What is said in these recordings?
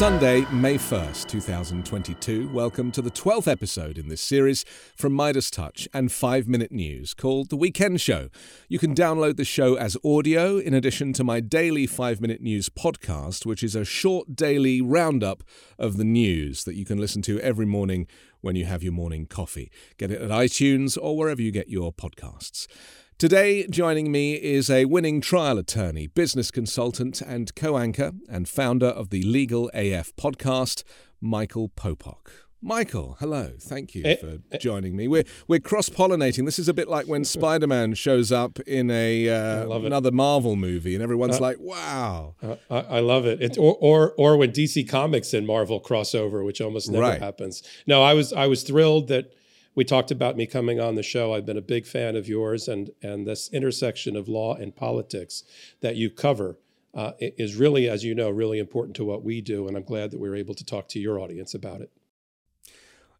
Sunday, May 1st, 2022. Welcome to the 12th episode in this series from Midas Touch and 5 Minute News called The Weekend Show. You can download the show as audio in addition to my daily 5 Minute News podcast, which is a short daily roundup of the news that you can listen to every morning when you have your morning coffee. Get it at iTunes or wherever you get your podcasts. Today, joining me is a winning trial attorney, business consultant, and co anchor and founder of the Legal AF podcast, Michael Popok. Michael, hello. Thank you Eh, for joining me. We're we're cross pollinating. This is a bit like when Spider Man shows up in a uh, another Marvel movie, and everyone's Uh, like, "Wow!" Uh, I, I love it. It's or, or or when DC Comics and Marvel crossover, which almost never Right. happens. No, I was I was thrilled that we talked about me coming on the show. I've been a big fan of yours, and and this intersection of law and politics that you cover uh, is really, as you know, really important to what we do. And I'm glad that we were able to talk to your audience about it.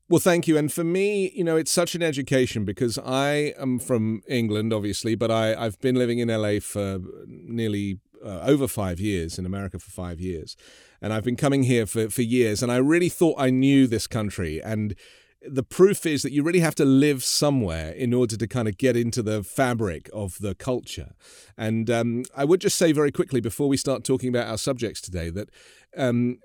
Well, thank you. And for me, you know, it's such an education because I am from England, obviously, but I, I've been living in LA for nearly uh, over five years, in America for five years. And I've been coming here for, for years. And I really thought I knew this country. And the proof is that you really have to live somewhere in order to kind of get into the fabric of the culture. And um, I would just say very quickly before we start talking about our subjects today that um,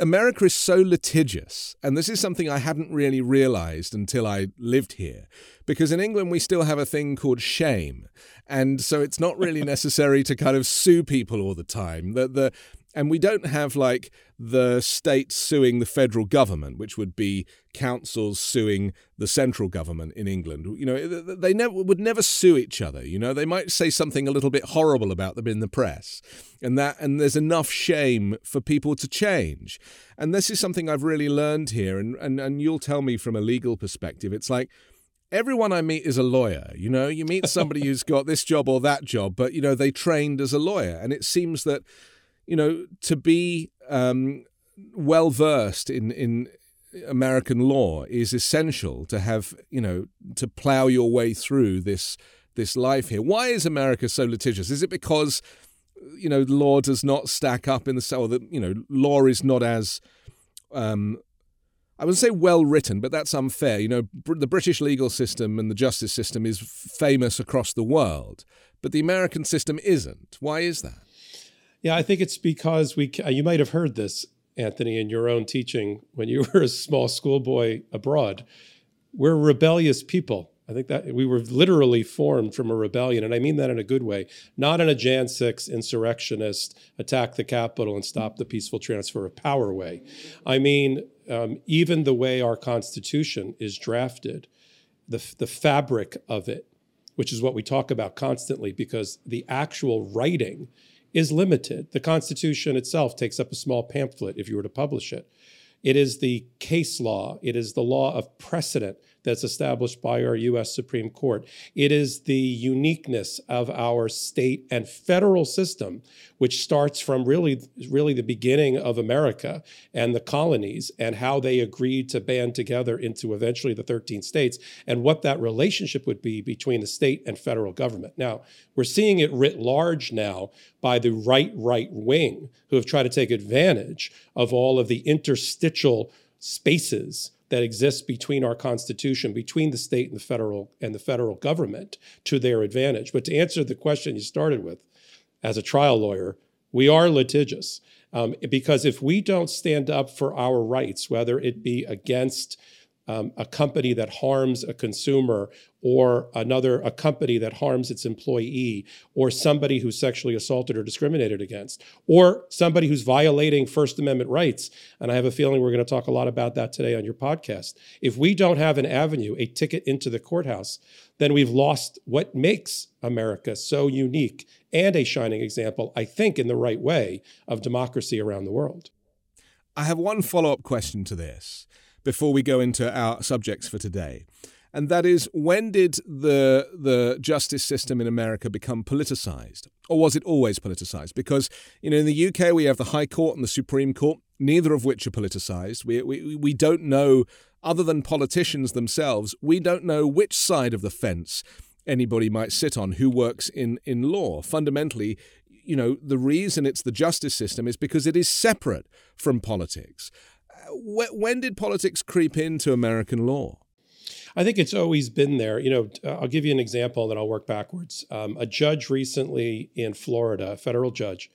America is so litigious, and this is something I hadn't really realized until I lived here. Because in England, we still have a thing called shame. And so it's not really necessary to kind of sue people all the time. The, the, and we don't have like the state suing the federal government, which would be councils suing the central government in England. You know, they never would never sue each other. You know, they might say something a little bit horrible about them in the press, and that and there's enough shame for people to change. And this is something I've really learned here. And and and you'll tell me from a legal perspective, it's like everyone I meet is a lawyer. You know, you meet somebody who's got this job or that job, but you know they trained as a lawyer, and it seems that you know to be um, well versed in in American law is essential to have you know to plow your way through this this life here. Why is America so litigious? Is it because you know law does not stack up in the cell that you know law is not as um, I wouldn't say well written, but that's unfair. You know, the British legal system and the justice system is famous across the world, but the American system isn't. Why is that? Yeah, I think it's because we. You might have heard this, Anthony, in your own teaching when you were a small schoolboy abroad. We're rebellious people. I think that we were literally formed from a rebellion, and I mean that in a good way, not in a Jan 6 insurrectionist attack the Capitol and stop the peaceful transfer of power way. I mean, um, even the way our Constitution is drafted, the, the fabric of it, which is what we talk about constantly, because the actual writing is limited. The Constitution itself takes up a small pamphlet if you were to publish it. It is the case law, it is the law of precedent that's established by our US Supreme Court. It is the uniqueness of our state and federal system, which starts from really, really the beginning of America and the colonies and how they agreed to band together into eventually the 13 states and what that relationship would be between the state and federal government. Now, we're seeing it writ large now by the right right wing who have tried to take advantage of all of the interstitial spaces that exists between our constitution between the state and the federal and the federal government to their advantage. But to answer the question you started with as a trial lawyer we are litigious um, because if we don't stand up for our rights whether it be against um, a company that harms a consumer or another a company that harms its employee or somebody who's sexually assaulted or discriminated against or somebody who's violating first amendment rights. And i have a feeling we're going to talk a lot about that today on your podcast. If we don't have an avenue a ticket into the courthouse then we've lost what makes america so unique and a shining example i think in the right way of democracy around the world. I have one follow-up question to this before we go into our subjects for today. And that is when did the the justice system in America become politicized? Or was it always politicized? Because, you know, in the UK we have the High Court and the Supreme Court, neither of which are politicized. We we, we don't know other than politicians themselves, we don't know which side of the fence anybody might sit on who works in, in law. Fundamentally, you know, the reason it's the justice system is because it is separate from politics when did politics creep into American law? I think it's always been there. You know, I'll give you an example, and then I'll work backwards. Um, a judge recently in Florida, a federal judge,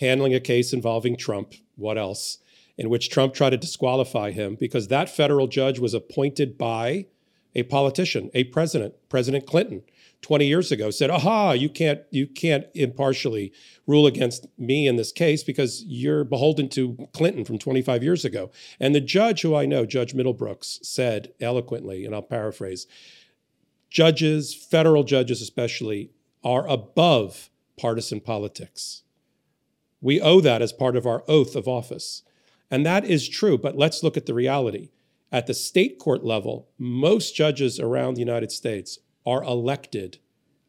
handling a case involving Trump, what else, in which Trump tried to disqualify him because that federal judge was appointed by a politician, a president, President Clinton. 20 years ago said, "Aha, you can't you can't impartially rule against me in this case because you're beholden to Clinton from 25 years ago." And the judge who I know, Judge Middlebrooks, said eloquently, and I'll paraphrase, judges, federal judges especially, are above partisan politics. We owe that as part of our oath of office. And that is true, but let's look at the reality. At the state court level, most judges around the United States are elected,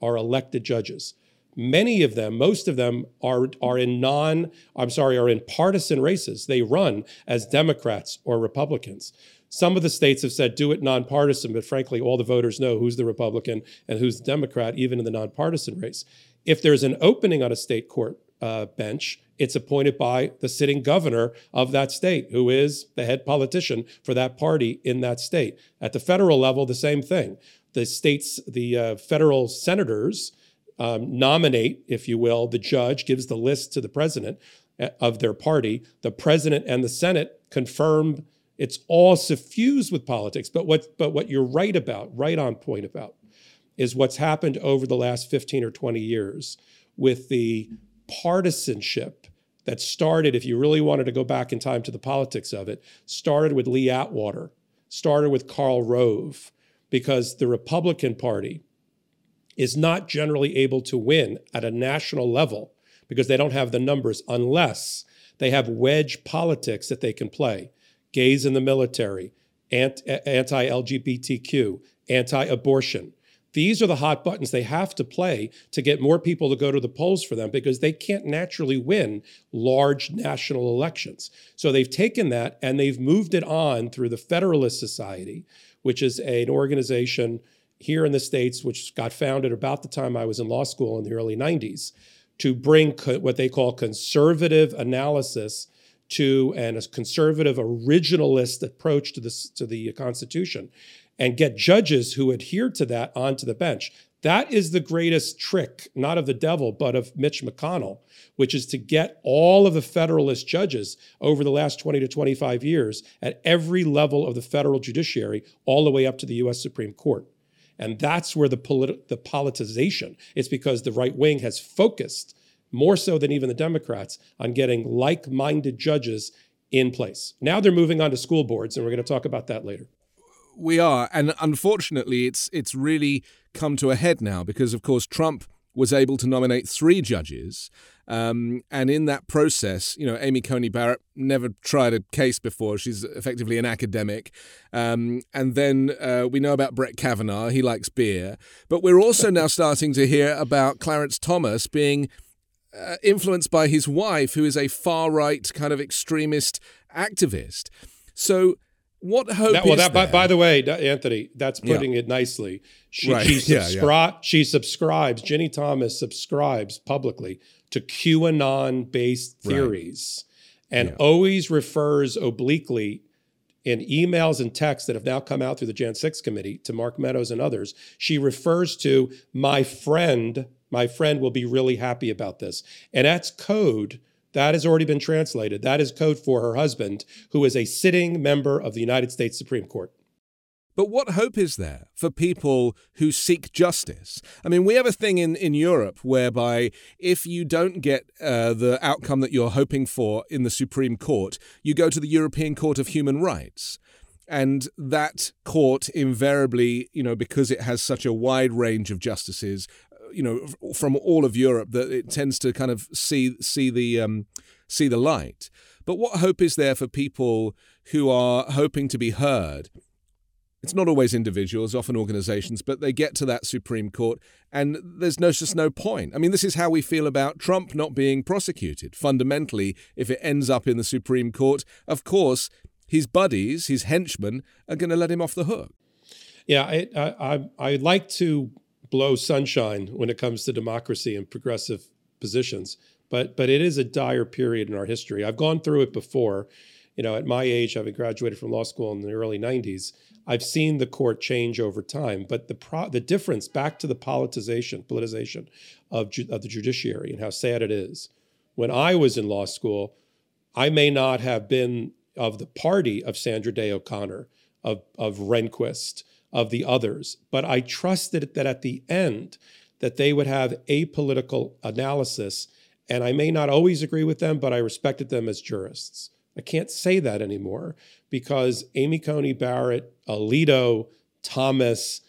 are elected judges. Many of them, most of them are, are in non, I'm sorry, are in partisan races. They run as Democrats or Republicans. Some of the states have said do it nonpartisan, but frankly, all the voters know who's the Republican and who's the Democrat, even in the nonpartisan race. If there's an opening on a state court uh, bench, it's appointed by the sitting governor of that state, who is the head politician for that party in that state. At the federal level, the same thing the states, the uh, federal senators um, nominate, if you will, the judge gives the list to the president uh, of their party. The president and the Senate confirm it's all suffused with politics. But what, but what you're right about, right on point about, is what's happened over the last 15 or 20 years with the partisanship that started, if you really wanted to go back in time to the politics of it, started with Lee Atwater, started with Karl Rove, because the Republican Party is not generally able to win at a national level because they don't have the numbers unless they have wedge politics that they can play. Gays in the military, anti LGBTQ, anti abortion. These are the hot buttons they have to play to get more people to go to the polls for them because they can't naturally win large national elections. So they've taken that and they've moved it on through the Federalist Society, which is an organization here in the States, which got founded about the time I was in law school in the early 90s, to bring co- what they call conservative analysis to and a conservative originalist approach to, this, to the Constitution and get judges who adhere to that onto the bench. That is the greatest trick, not of the devil, but of Mitch McConnell, which is to get all of the Federalist judges over the last 20 to 25 years at every level of the federal judiciary, all the way up to the US Supreme Court. And that's where the, politi- the politicization, it's because the right wing has focused more so than even the Democrats on getting like minded judges in place. Now they're moving on to school boards, and we're going to talk about that later we are, and unfortunately, it's it's really come to a head now because, of course, Trump was able to nominate three judges. Um, and in that process, you know, Amy Coney Barrett never tried a case before. She's effectively an academic. Um, and then uh, we know about Brett Kavanaugh. He likes beer. But we're also now starting to hear about Clarence Thomas being uh, influenced by his wife, who is a far right kind of extremist activist. So what hope that, well, that, by, by, the way, Anthony, that's putting yeah. it nicely. She, right. she, subscri- yeah, yeah. she subscribes, Ginni Thomas subscribes publicly to QAnon based theories right. and always refers obliquely in emails and texts that have now come out through the Jan 6 committee to Mark Meadows and others. She refers to my friend, my friend will be really happy about this. And that's code that has already been translated. That is code for her husband, who is a sitting member of the United States Supreme Court. But what hope is there for people who seek justice? I mean, we have a thing in, in Europe whereby if you don't get uh, the outcome that you're hoping for in the Supreme Court, you go to the European Court of Human Rights. And that court invariably, you know, because it has such a wide range of justices, you know, from all of Europe, that it tends to kind of see see the um, see the light. But what hope is there for people who are hoping to be heard it's not always individuals, often organizations, but they get to that Supreme Court and there's no, just no point. I mean, this is how we feel about Trump not being prosecuted. Fundamentally, if it ends up in the Supreme Court, of course, his buddies, his henchmen, are going to let him off the hook. Yeah, I, I, I like to blow sunshine when it comes to democracy and progressive positions, but but it is a dire period in our history. I've gone through it before. You know, at my age, having graduated from law school in the early '90s, I've seen the court change over time, but the pro- the difference back to the politicization, politicization of, ju- of the judiciary and how sad it is. When I was in law school, I may not have been of the party of Sandra Day O'Connor, of of Rehnquist, of the others, but I trusted that at the end that they would have apolitical analysis, and I may not always agree with them, but I respected them as jurists. I can't say that anymore because Amy Coney Barrett, Alito, Thomas,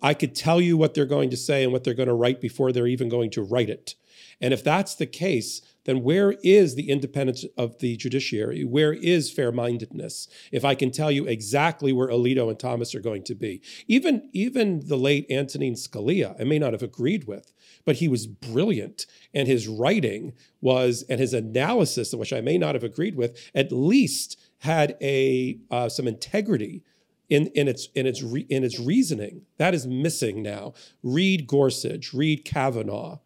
I could tell you what they're going to say and what they're going to write before they're even going to write it. And if that's the case, then where is the independence of the judiciary? Where is fair mindedness? If I can tell you exactly where Alito and Thomas are going to be. Even, even the late Antonin Scalia, I may not have agreed with, but he was brilliant. And his writing was, and his analysis, which I may not have agreed with, at least had a uh, some integrity in, in its in its re, in its reasoning. That is missing now. Read Gorsuch, read Kavanaugh.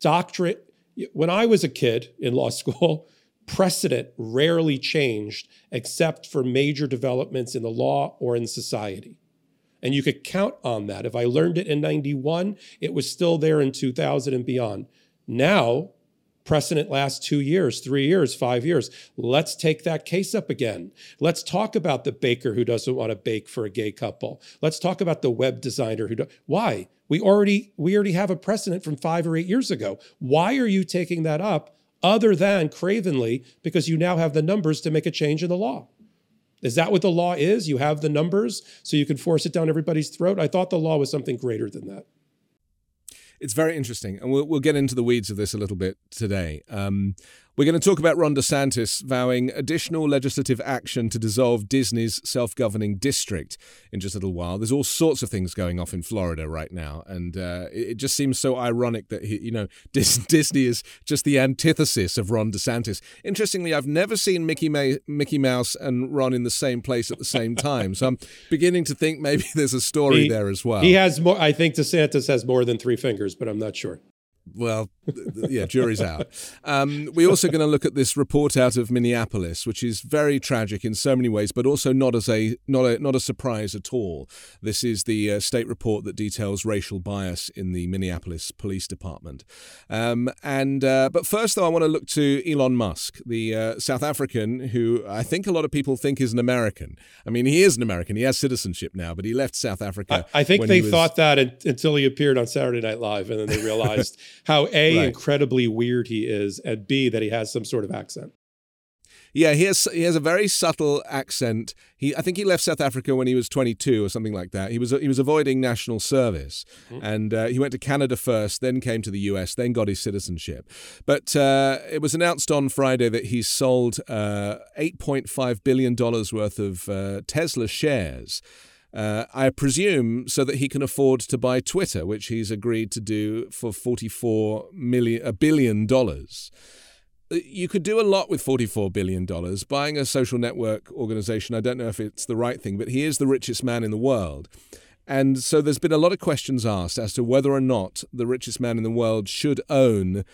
Doctorate. When I was a kid in law school, precedent rarely changed except for major developments in the law or in society. And you could count on that. If I learned it in 91, it was still there in 2000 and beyond. Now, precedent lasts two years, three years, five years. Let's take that case up again. Let's talk about the baker who doesn't want to bake for a gay couple. Let's talk about the web designer who. Do- Why? We already we already have a precedent from five or eight years ago. Why are you taking that up? Other than cravenly, because you now have the numbers to make a change in the law. Is that what the law is? You have the numbers so you can force it down everybody's throat? I thought the law was something greater than that. It's very interesting, and we'll, we'll get into the weeds of this a little bit today. Um, we're going to talk about Ron DeSantis vowing additional legislative action to dissolve Disney's self governing district in just a little while. There's all sorts of things going off in Florida right now, and uh, it just seems so ironic that, he, you know, Disney is just the antithesis of Ron DeSantis. Interestingly, I've never seen Mickey, May- Mickey Mouse and Ron in the same place at the same time, so I'm beginning to think maybe there's a story he, there as well. He has more, I think DeSantis has more than three fingers, but I'm not sure well, yeah, jury's out. Um, we're also going to look at this report out of Minneapolis, which is very tragic in so many ways, but also not as a not a not a surprise at all. This is the uh, state report that details racial bias in the Minneapolis Police Department. Um, and uh, but first, though, I want to look to Elon Musk, the uh, South African who I think a lot of people think is an American. I mean, he is an American. He has citizenship now, but he left South Africa. I, I think they was... thought that until he appeared on Saturday Night Live, and then they realized. how a right. incredibly weird he is, and b that he has some sort of accent. Yeah, he has he has a very subtle accent. He I think he left South Africa when he was 22 or something like that. He was he was avoiding national service, mm-hmm. and uh, he went to Canada first, then came to the U.S., then got his citizenship. But uh, it was announced on Friday that he sold uh, 8.5 billion dollars worth of uh, Tesla shares. Uh, I presume so that he can afford to buy Twitter, which he's agreed to do for forty-four million, a billion dollars. Uh, you could do a lot with $44 billion. Buying a social network organization, I don't know if it's the right thing, but he is the richest man in the world. And so there's been a lot of questions asked as to whether or not the richest man in the world should own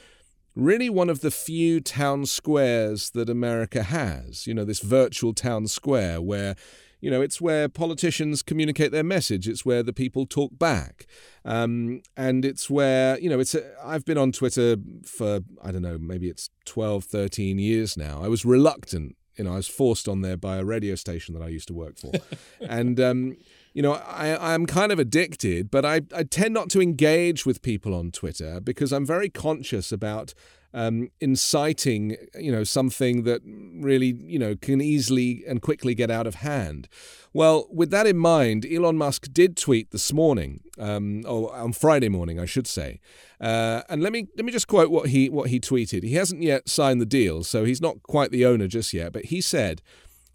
really one of the few town squares that America has. You know, this virtual town square where you know, it's where politicians communicate their message. It's where the people talk back. Um, and it's where, you know, it's a, I've been on Twitter for, I don't know, maybe it's 12, 13 years now. I was reluctant, you know, I was forced on there by a radio station that I used to work for. and, um, you know, I, I'm kind of addicted, but I, I tend not to engage with people on Twitter because I'm very conscious about um, inciting, you know, something that really, you know, can easily and quickly get out of hand. Well, with that in mind, Elon Musk did tweet this morning, um, or on Friday morning, I should say. Uh, and let me let me just quote what he what he tweeted. He hasn't yet signed the deal, so he's not quite the owner just yet. But he said,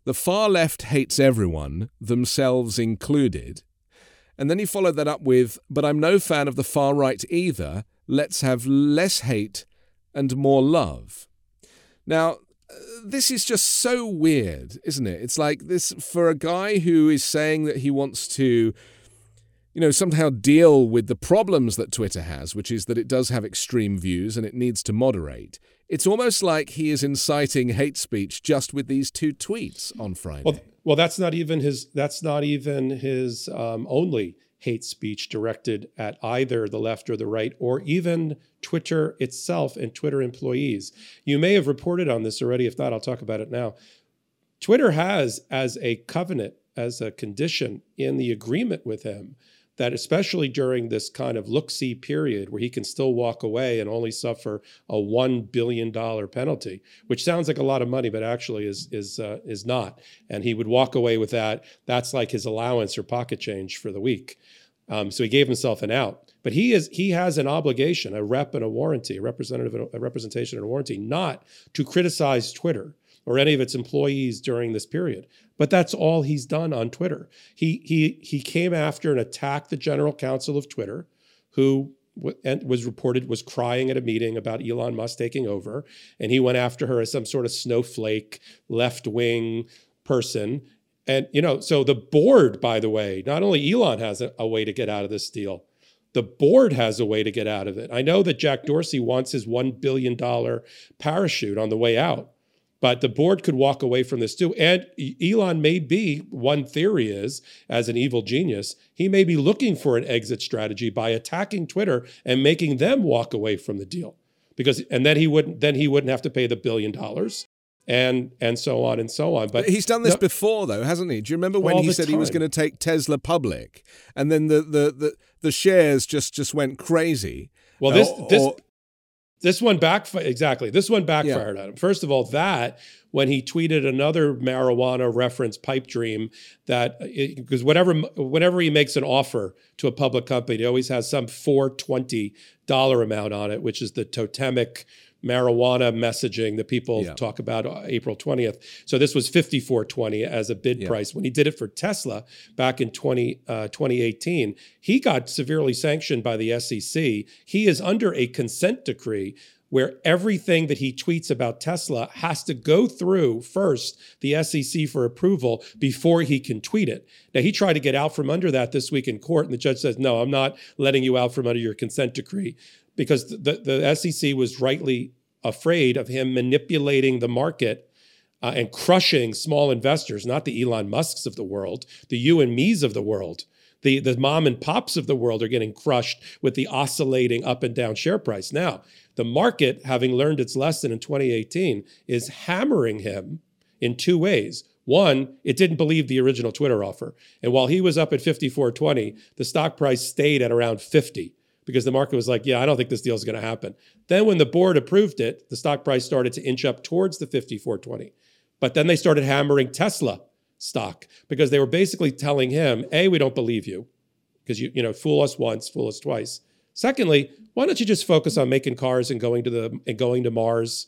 "The far left hates everyone, themselves included." And then he followed that up with, "But I'm no fan of the far right either. Let's have less hate and more love." Now, this is just so weird, isn't it? It's like this for a guy who is saying that he wants to, you know, somehow deal with the problems that Twitter has, which is that it does have extreme views and it needs to moderate. It's almost like he is inciting hate speech just with these two tweets on Friday. Well, well that's not even his. That's not even his um, only hate speech directed at either the left or the right, or even Twitter itself and Twitter employees. You may have reported on this already. If not, I'll talk about it now. Twitter has, as a covenant, as a condition in the agreement with him, that especially during this kind of look see period where he can still walk away and only suffer a $1 billion penalty, which sounds like a lot of money, but actually is, is, uh, is not. And he would walk away with that. That's like his allowance or pocket change for the week. Um, so he gave himself an out. But he is he has an obligation, a rep and a warranty, a representative, a representation and a warranty, not to criticize Twitter or any of its employees during this period. But that's all he's done on Twitter. He he he came after and attacked the general counsel of Twitter, who was reported was crying at a meeting about Elon Musk taking over, and he went after her as some sort of snowflake left wing person. And you know, so the board, by the way, not only Elon has a, a way to get out of this deal, the board has a way to get out of it. I know that Jack Dorsey wants his $1 billion parachute on the way out. But the board could walk away from this too. And Elon may be, one theory is, as an evil genius, he may be looking for an exit strategy by attacking Twitter and making them walk away from the deal. Because and then he wouldn't then he wouldn't have to pay the billion dollars and and so on and so on. But he's done this no, before, though, hasn't he? Do you remember when he said time. he was going to take Tesla public, and then the the the, the shares just just went crazy? Well, this or, this this one backfired exactly. This one backfired yeah. on him. First of all, that when he tweeted another marijuana reference pipe dream that because whatever whenever he makes an offer to a public company, he always has some 420 dollar amount on it, which is the totemic marijuana messaging that people yeah. talk about uh, April 20th. So this was 5420 as a bid yeah. price. When he did it for Tesla back in 20, uh, 2018, he got severely sanctioned by the SEC. He is under a consent decree where everything that he tweets about Tesla has to go through first the SEC for approval before he can tweet it. Now, he tried to get out from under that this week in court, and the judge says, No, I'm not letting you out from under your consent decree because the, the SEC was rightly afraid of him manipulating the market uh, and crushing small investors, not the Elon Musks of the world, the you and me's of the world. The, the mom and pops of the world are getting crushed with the oscillating up and down share price. Now, the market, having learned its lesson in 2018, is hammering him in two ways. One, it didn't believe the original Twitter offer. And while he was up at 54.20, the stock price stayed at around 50 because the market was like, yeah, I don't think this deal is going to happen. Then when the board approved it, the stock price started to inch up towards the 5420. But then they started hammering Tesla stock because they were basically telling him, A, we don't believe you because you, you know, fool us once, fool us twice. Secondly, why don't you just focus on making cars and going to the and going to Mars?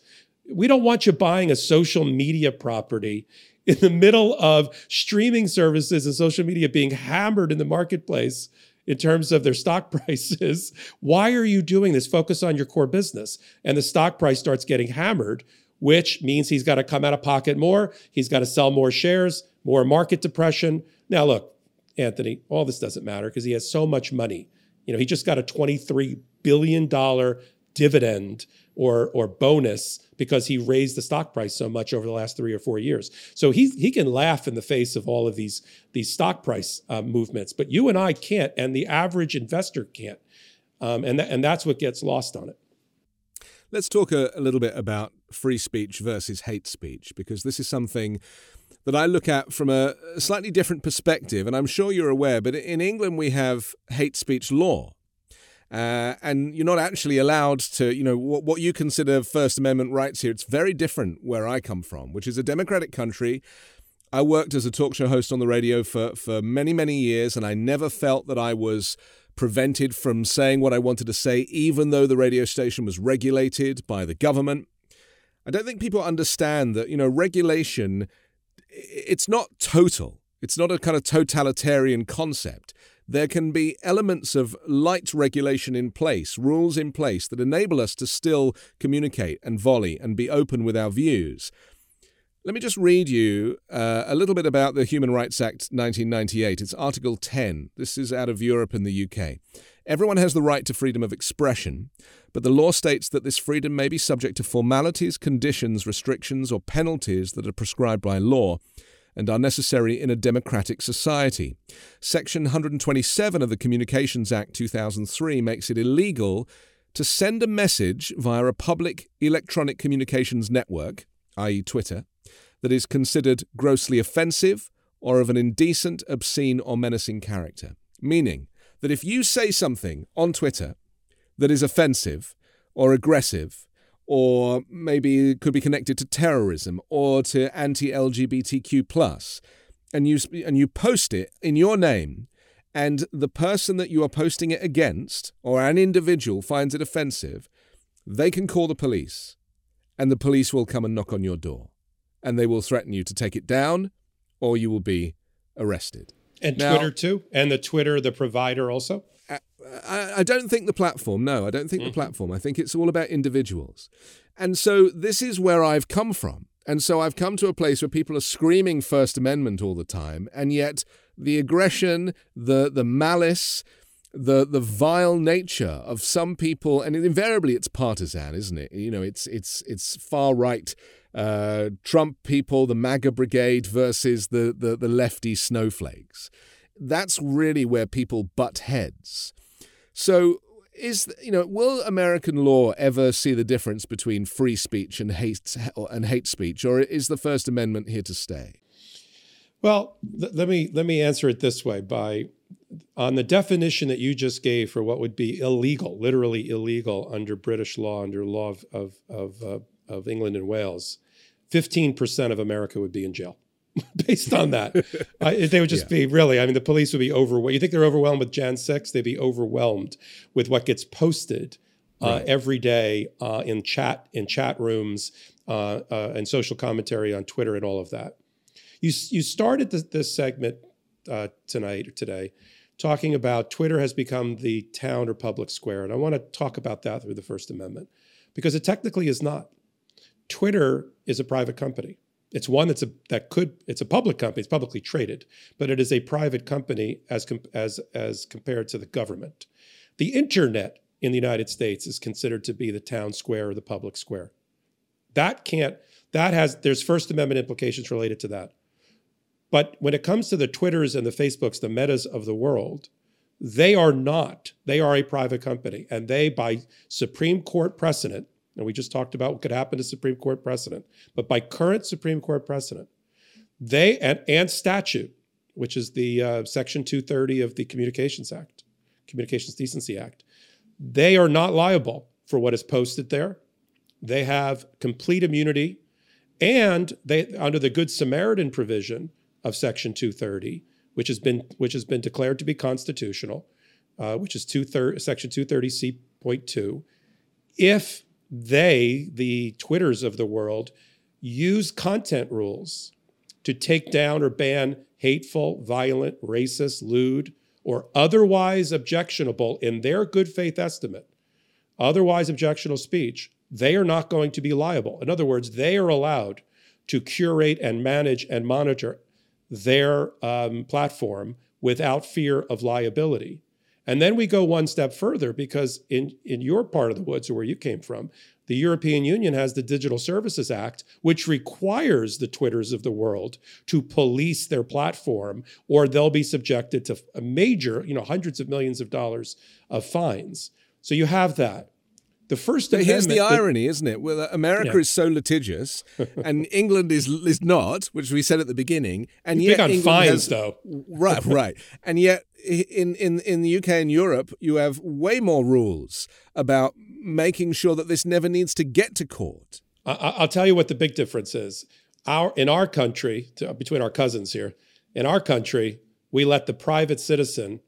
We don't want you buying a social media property in the middle of streaming services and social media being hammered in the marketplace in terms of their stock prices. Why are you doing this? Focus on your core business. And the stock price starts getting hammered, which means he's got to come out of pocket more. He's got to sell more shares, more market depression. Now, look, Anthony, all this doesn't matter because he has so much money. You know, he just got a $23 billion dividend or or bonus because he raised the stock price so much over the last three or four years. So he he can laugh in the face of all of these these stock price uh, movements, but you and I can't, and the average investor can't, um, and th- and that's what gets lost on it. Let's talk a, a little bit about free speech versus hate speech because this is something that I look at from a slightly different perspective. And I'm sure you're aware, but in England, we have hate speech law. Uh, and you're not actually allowed to, you know, what, what you consider First Amendment rights here. It's very different where I come from, which is a democratic country. I worked as a talk show host on the radio for, for many, many years, and I never felt that I was prevented from saying what I wanted to say, even though the radio station was regulated by the government. I don't think people understand that, you know, regulation it's not total. It's not a kind of totalitarian concept. There can be elements of light regulation in place, rules in place that enable us to still communicate and volley and be open with our views. Let me just read you uh, a little bit about the Human Rights Act 1998. It's Article 10. This is out of Europe and the UK. Everyone has the right to freedom of expression, but the law states that this freedom may be subject to formalities, conditions, restrictions, or penalties that are prescribed by law and are necessary in a democratic society. Section 127 of the Communications Act 2003 makes it illegal to send a message via a public electronic communications network, i.e., Twitter, that is considered grossly offensive or of an indecent, obscene, or menacing character. Meaning, that if you say something on Twitter that is offensive or aggressive, or maybe could be connected to terrorism or to anti-LGBTQ and you and you post it in your name and the person that you are posting it against or an individual finds it offensive, they can call the police and the police will come and knock on your door and they will threaten you to take it down or you will be arrested. And now, Twitter too, and the Twitter, the provider also. I, I don't think the platform. No, I don't think mm-hmm. the platform. I think it's all about individuals, and so this is where I've come from. And so I've come to a place where people are screaming First Amendment all the time, and yet the aggression, the the malice, the the vile nature of some people, and invariably it's partisan, isn't it? You know, it's it's it's far right uh, Trump people, the MAGA brigade versus the, the, the lefty snowflakes. That's really where people butt heads. So, is you know, will American law ever see the difference between free speech and hate and hate speech, or is the First Amendment here to stay? Well, th- let me let me answer it this way by on the definition that you just gave for what would be illegal, literally illegal under British law, under law of of of, uh, of England and Wales. 15% of America would be in jail based on that. they would just yeah. be really, I mean, the police would be overwhelmed. You think they're overwhelmed with Jan 6? They'd be overwhelmed with what gets posted uh, right. every day uh, in chat, in chat rooms, uh, uh, and social commentary on Twitter and all of that. You, you started this, this segment uh, tonight or today talking about Twitter has become the town or public square. And I want to talk about that through the First Amendment because it technically is not. Twitter is a private company. It's one that's a that could it's a public company. It's publicly traded, but it is a private company as com- as as compared to the government. The internet in the United States is considered to be the town square or the public square. That can't that has there's First Amendment implications related to that. But when it comes to the Twitters and the Facebooks, the metas of the world, they are not. They are a private company, and they, by Supreme Court precedent, and we just talked about what could happen to Supreme Court precedent. But by current Supreme Court precedent, they and, and statute, which is the uh, Section 230 of the Communications Act, Communications Decency Act, they are not liable for what is posted there. They have complete immunity, and they under the Good Samaritan provision of Section 230, which has been which has been declared to be constitutional, uh, which is Section 230C.2. If they, the Twitters of the world, use content rules to take down or ban hateful, violent, racist, lewd, or otherwise objectionable in their good faith estimate, otherwise objectionable speech, they are not going to be liable. In other words, they are allowed to curate and manage and monitor their um, platform without fear of liability. And then we go one step further because in, in your part of the woods or where you came from, the European Union has the Digital Services Act, which requires the Twitters of the world to police their platform, or they'll be subjected to a major, you know, hundreds of millions of dollars of fines. So you have that. The First But here's the irony, isn't it? Well, America Yeah. is so litigious, and England is is not, which we said at the beginning, and Big yet on England fines, has, though. right, right, and yet in in in the UK and Europe, you have way more rules about making sure that this never needs to get to court. I, I- I'll tell you what the big difference is. Our in our country, to, between our cousins here, in our country, we let the private citizen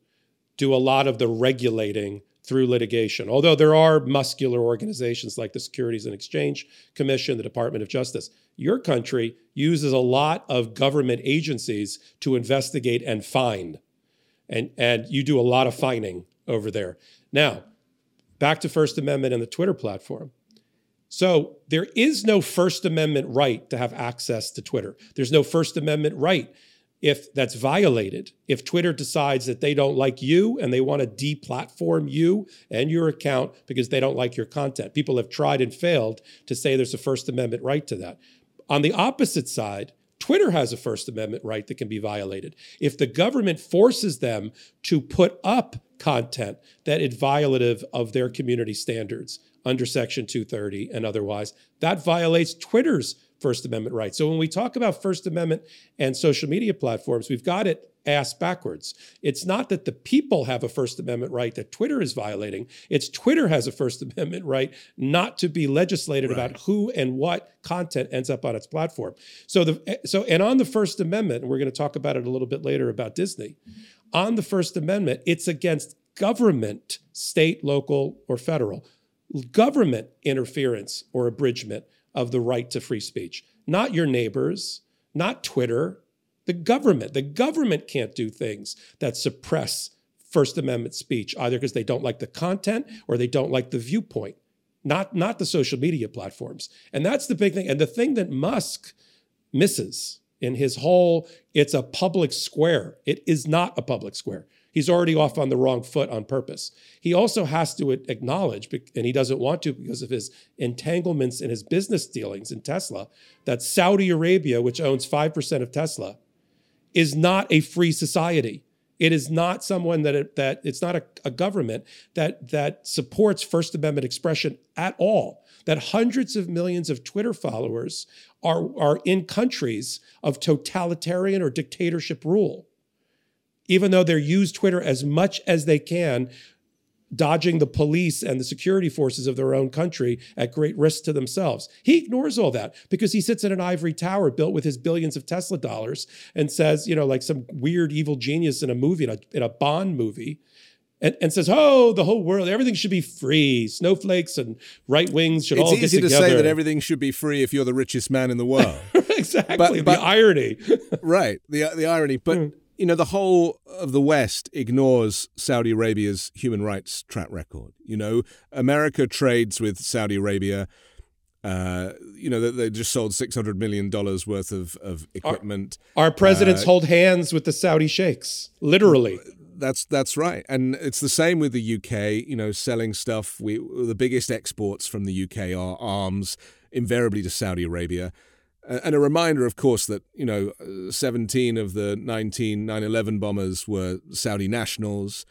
do a lot of the regulating through litigation. Although there are muscular organizations like the Securities and Exchange Commission, the Department of Justice. Your country uses a lot of government agencies to investigate and fine. And and you do a lot of fining over there. Now, back to First Amendment and the Twitter platform. So there is no First Amendment right to have access to Twitter. There's no First Amendment right if that's violated. If Twitter decides that they don't like you and they want to deplatform you and your account because they don't like your content. People have tried and failed to say there's a First Amendment right to that. On the opposite side, Twitter has a First Amendment right that can be violated. If the government forces them to put up content that is violative of their community standards under Section 230 and otherwise, that violates Twitter's First Amendment rights. So when we talk about First Amendment and social media platforms, we've got it ass backwards. It's not that the people have a First Amendment right that Twitter is violating. It's Twitter has a First Amendment right not to be legislated Right. about who and what content ends up on its platform. So the eh, so and on the First Amendment, and we're going to talk about it a little bit later about Disney. On the First Amendment, it's against government, state, local, or federal, government interference or abridgment of the right to free speech, not your neighbors, not Twitter, the government. The government can't do things that suppress First Amendment speech, either because they don't like the content or they don't like the viewpoint, not, not the social media platforms. And that's the big thing. And the thing that Musk misses in his whole, it's a public square. It is not a public square. He's already off on the wrong foot on purpose. He also has to acknowledge, and he doesn't want to because of his entanglements in his business dealings in Tesla, that Saudi Arabia, which owns 5% of Tesla, is not a free society. It is not someone that it, that it's not a, a government that that supports First Amendment expression at all. That hundreds of millions of Twitter followers are are in countries of totalitarian or dictatorship rule, even though they're use Twitter as much as they can, dodging the police and the security forces of their own country at great risk to themselves. He ignores all that because he sits in an ivory tower built with his billions of Tesla dollars and says, you know, like some weird evil genius in a movie, in a, in a Bond movie. And, and says, "Oh, the whole world, everything should be free. Snowflakes and right wings should all get together. It's easy to say that everything should be free if you're the richest man in the world. exactly But- the irony. right. The the irony, but Hmm. You know, the whole of the West ignores Saudi Arabia's human rights track record. You know, America trades with Saudi Arabia. Uh, you know, they, they just sold six hundred million dollars worth of of equipment. Our presidents Uh, hold hands with the Saudi sheikhs, literally. That's that's right, and it's the same with the UK. You know, selling stuff. We the biggest exports from the UK are arms, invariably to Saudi Arabia. And a reminder, of course, that you know, uh, 17 of the 19 9/11 bombers were Saudi nationals,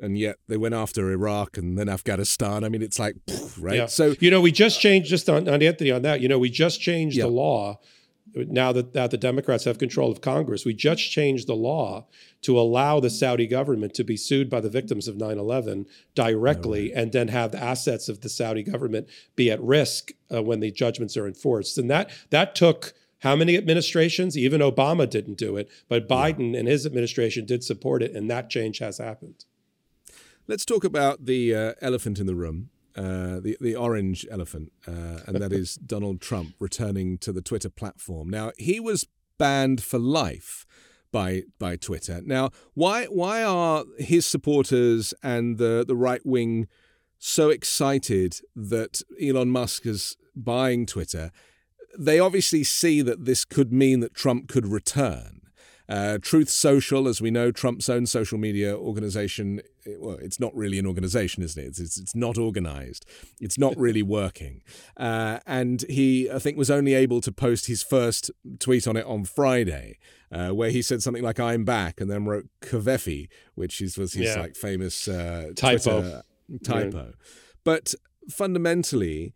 and yet they went after Iraq and then Afghanistan. I mean, it's like, pff, right? Yeah. So you know, we just changed just on, on Anthony on that. You know, we just changed Yeah. the law now that, that the Democrats have control of Congress. We just changed the law to allow the Saudi government to be sued by the victims of 9/11 directly, and then have the assets of the Saudi government be at risk uh, when the judgments are enforced. And that that took. How many administrations? Even Obama didn't do it, but Biden and his administration did support it, and that change has happened. Let's talk about the uh, elephant in the room, uh, the the orange elephant, uh, and that is Donald Trump returning to the Twitter platform. Now he was banned for life by by Twitter. Now why why are his supporters and the the right wing so excited that Elon Musk is buying Twitter? They obviously see that this could mean that Trump could return. Uh, Truth Social, as we know, Trump's own social media organization, it- well, it's not really an organization, isn't it? It's, it's, it's not organized. It's not really working. Uh, and he, I think, was only able to post his first tweet on it on Friday, uh, where he said something like, I'm back, and then wrote Covfefe, which is, was his Yeah. like famous uh, Typo. Twitter typo. But fundamentally,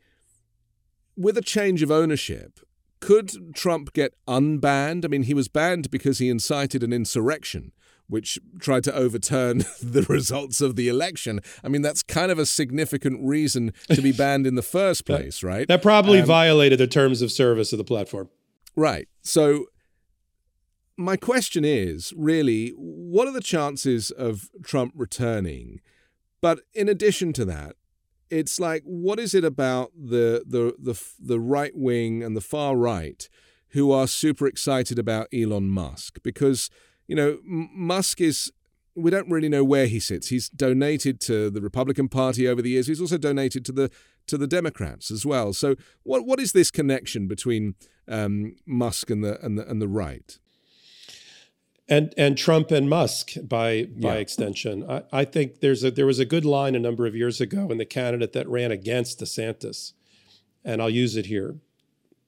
with a change of ownership, could Trump get unbanned? I mean, he was banned because he incited an insurrection which tried to overturn the results of the election. I mean, that's kind of a significant reason to be banned in the first place, right? That probably um, violated the terms of service of the platform. Right. So, my question is really, what are the chances of Trump returning? But in addition to that, it's like, what is it about the the the the right wing and the far right who are super excited about Elon Musk? Because you know, Musk is we don't really know where he sits. He's donated to the Republican Party over the years. He's also donated to the to the Democrats as well. So, what what is this connection between um, Musk and the and the and the right? And and Trump and Musk by by yeah. extension. I, I think there's a there was a good line a number of years ago in the candidate that ran against DeSantis, and I'll use it here.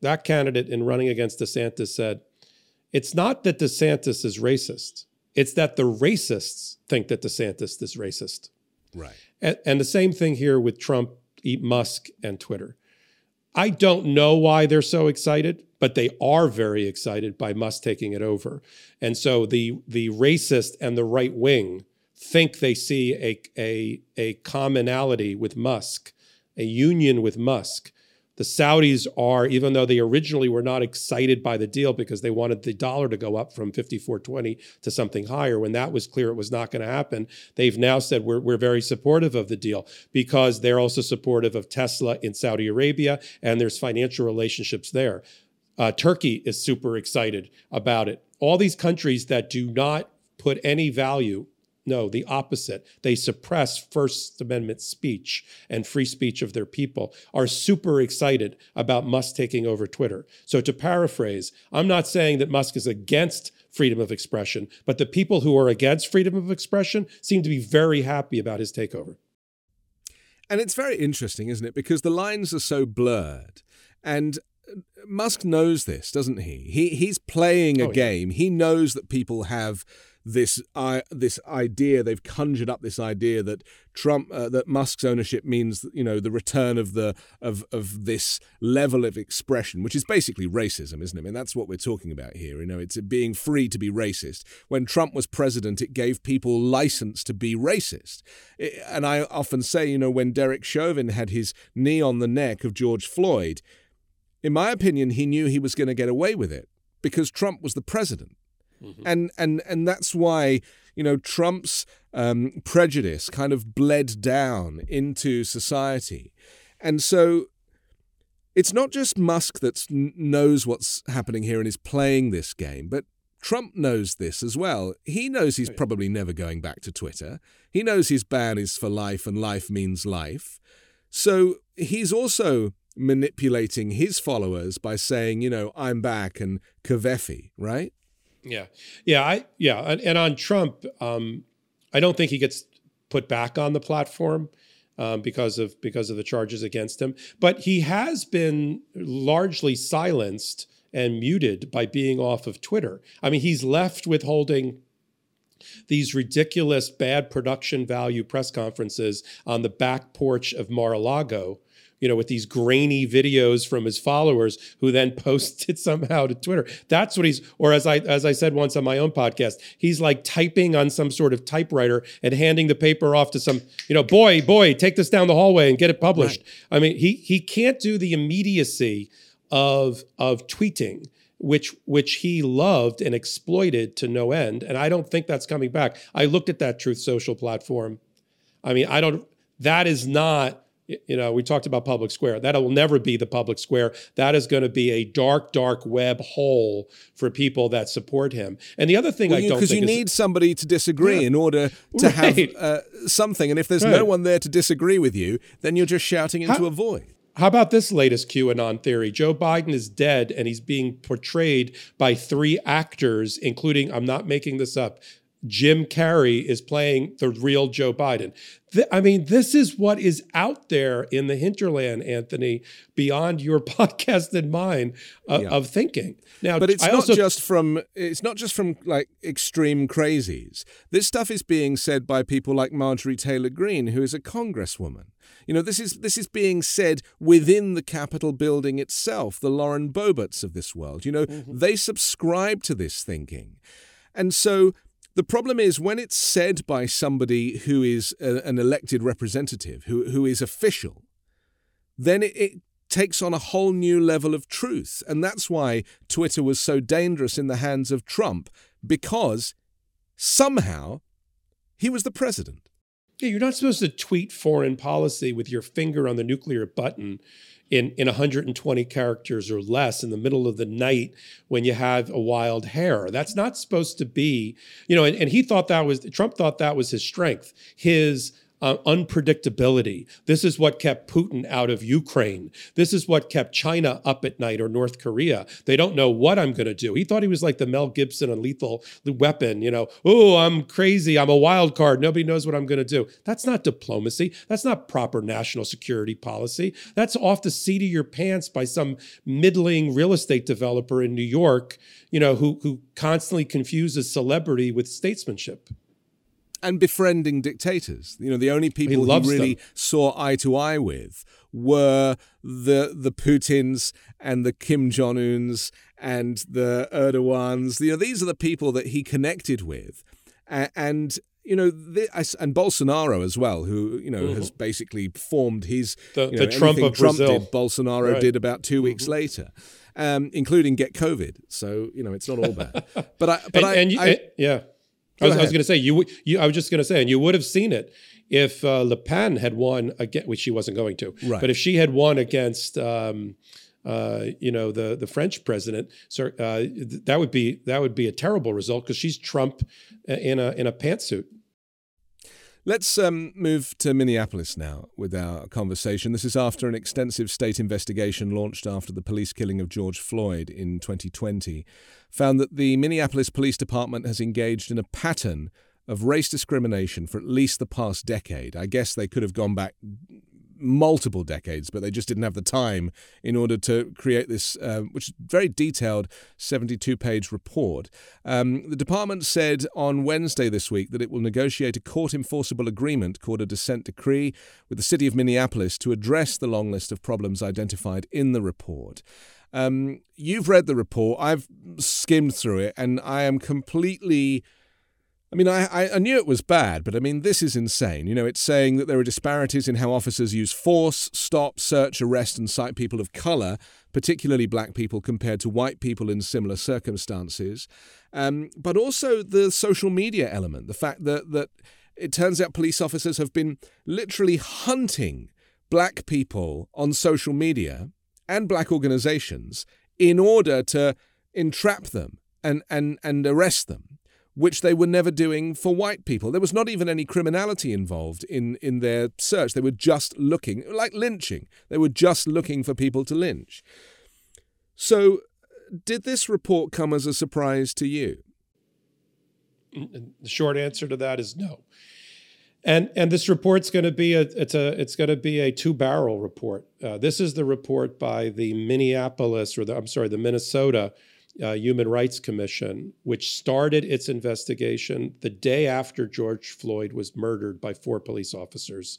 That candidate in running against DeSantis said, it's not that DeSantis is racist. It's that the racists think that DeSantis is racist. Right. And, and the same thing here with Trump, Musk, and Twitter. I don't know why they're so excited, but they are very excited by Musk taking it over. And so the the racist and the right wing think they see a, a, a commonality with Musk, a union with Musk the Saudis are, even though they originally were not excited by the deal because they wanted the dollar to go up from 54.20 to something higher, when that was clear it was not going to happen, they've now said we're, we're very supportive of the deal because they're also supportive of Tesla in Saudi Arabia and there's financial relationships there. Uh, Turkey is super excited about it. All these countries that do not put any value no, the opposite. They suppress First Amendment speech and free speech of their people, are super excited about Musk taking over Twitter. So, to paraphrase, I'm not saying that Musk is against freedom of expression, but the people who are against freedom of expression seem to be very happy about his takeover. And it's very interesting, isn't it? Because the lines are so blurred. And Musk knows this, doesn't he? He he's playing a oh, game. Yeah. He knows that people have this uh, this idea they've conjured up this idea that Trump uh, that Musk's ownership means you know the return of the of of this level of expression which is basically racism isn't it I mean that's what we're talking about here you know it's being free to be racist when Trump was president it gave people license to be racist it, and I often say you know when Derek Chauvin had his knee on the neck of George Floyd in my opinion he knew he was going to get away with it because Trump was the president Mm-hmm. And and and that's why you know Trump's um, prejudice kind of bled down into society, and so it's not just Musk that knows what's happening here and is playing this game, but Trump knows this as well. He knows he's probably never going back to Twitter. He knows his ban is for life and life means life. So he's also manipulating his followers by saying, you know, I'm back and Covfefe, right? Yeah, yeah, I yeah, and, and on Trump, um, I don't think he gets put back on the platform um, because of because of the charges against him. But he has been largely silenced and muted by being off of Twitter. I mean, he's left with holding these ridiculous bad production value press conferences on the back porch of Mar-a-Lago you know, with these grainy videos from his followers who then post it somehow to Twitter. That's what he's, or as I as I said once on my own podcast, he's like typing on some sort of typewriter and handing the paper off to some, you know, boy, boy, take this down the hallway and get it published. Right. I mean, he he can't do the immediacy of of tweeting which which he loved and exploited to no end and i don't think that's coming back i looked at that truth social platform i mean i don't that is not you know, we talked about public square. That will never be the public square. That is going to be a dark, dark web hole for people that support him. And the other thing well, I don't because you is, need somebody to disagree yeah, in order to right. have uh, something. And if there's right. no one there to disagree with you, then you're just shouting into how, a void. How about this latest QAnon theory? Joe Biden is dead and he's being portrayed by three actors, including, I'm not making this up, Jim Carrey is playing the real Joe Biden. I mean, this is what is out there in the hinterland, Anthony, beyond your podcast and mine uh, yeah. of thinking. Now, but it's I not also, just from it's not just from like extreme crazies. This stuff is being said by people like Marjorie Taylor Greene, who is a congresswoman. You know, this is this is being said within the Capitol building itself. The Lauren Boberts of this world. You know, mm-hmm. they subscribe to this thinking, and so the problem is when it's said by somebody who is a, an elected representative, who, who is official, then it, it takes on a whole new level of truth. And that's why Twitter was so dangerous in the hands of Trump, because somehow he was the president. Yeah, you're not supposed to tweet foreign policy with your finger on the nuclear button in, in 120 characters or less in the middle of the night when you have a wild hair. That's not supposed to be, you know, and, and he thought that was, Trump thought that was his strength, his uh, unpredictability. This is what kept Putin out of Ukraine. This is what kept China up at night or North Korea. They don't know what I'm going to do. He thought he was like the Mel Gibson on Lethal Weapon, you know, oh, I'm crazy. I'm a wild card. Nobody knows what I'm going to do. That's not diplomacy. That's not proper national security policy. That's off the seat of your pants by some middling real estate developer in New York, you know, who, who constantly confuses celebrity with statesmanship and befriending dictators. You know, the only people he, he really them. saw eye to eye with were the the Putins and the Kim Jong Uns and the Erdogans. You know, these are the people that he connected with, and. you know, the, and Bolsonaro as well, who you know mm-hmm. has basically formed his the, you know, the Trump of Trump Brazil. did. Bolsonaro right. did about 2 mm-hmm. weeks later, um, including get COVID. So you know, it's not all bad. But I, but and, I, and you, I, yeah, I was, was going to say you, you. I was just going to say, and you would have seen it if uh, Le Pen had won again, which she wasn't going to. Right. But if she had won against, um, uh, you know, the the French president, so uh, that would be that would be a terrible result because she's Trump uh, in a in a pantsuit. Let's um, move to Minneapolis now with our conversation. This is after an extensive state investigation launched after the police killing of George Floyd in 2020 found that the Minneapolis Police Department has engaged in a pattern of race discrimination for at least the past decade. I guess they could have gone back multiple decades, but they just didn't have the time in order to create this, uh, which is very detailed 72 page report. Um, the department said on Wednesday this week that it will negotiate a court enforceable agreement called a dissent decree with the city of Minneapolis to address the long list of problems identified in the report. Um, you've read the report, I've skimmed through it, and I am completely I mean, I, I knew it was bad, but I mean, this is insane. You know, it's saying that there are disparities in how officers use force, stop, search, arrest, and cite people of color, particularly black people, compared to white people in similar circumstances. Um, but also the social media element, the fact that, that it turns out police officers have been literally hunting black people on social media and black organizations in order to entrap them and, and, and arrest them which they were never doing for white people. There was not even any criminality involved in, in their search. They were just looking, like lynching, they were just looking for people to lynch. So, did this report come as a surprise to you? The short answer to that is no. And and this report's going to be a it's a it's going to be a two barrel report. Uh, this is the report by the Minneapolis or the I'm sorry the Minnesota uh, Human Rights Commission, which started its investigation the day after George Floyd was murdered by four police officers.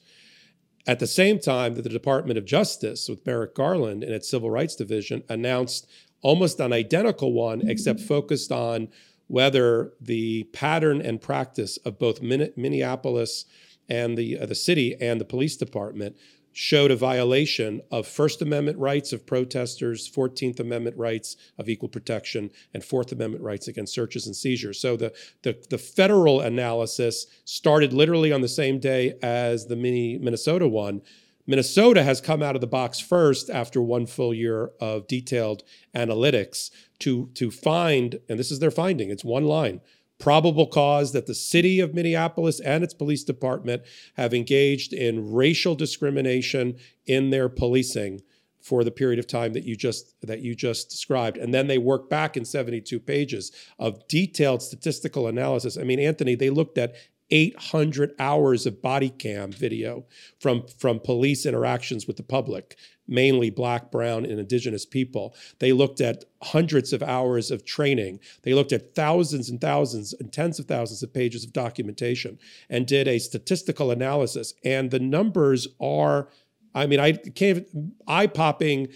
At the same time that the Department of Justice, with Merrick Garland in its Civil Rights Division, announced almost an identical one, except focused on whether the pattern and practice of both Minneapolis and the, uh, the city and the police department showed a violation of First Amendment rights of protesters, 14th Amendment rights of equal protection, and Fourth Amendment rights against searches and seizures. So the, the, the federal analysis started literally on the same day as the mini Minnesota one. Minnesota has come out of the box first after one full year of detailed analytics to, to find, and this is their finding, it's one line probable cause that the city of Minneapolis and its police department have engaged in racial discrimination in their policing for the period of time that you just that you just described. And then they work back in 72 pages of detailed statistical analysis. I mean anthony they looked at 800 hours of body cam video from from police interactions with the public mainly black brown and indigenous people. They looked at hundreds of hours of training. They looked at thousands and thousands and tens of thousands of pages of documentation and did a statistical analysis. And the numbers are I mean, I can't eye popping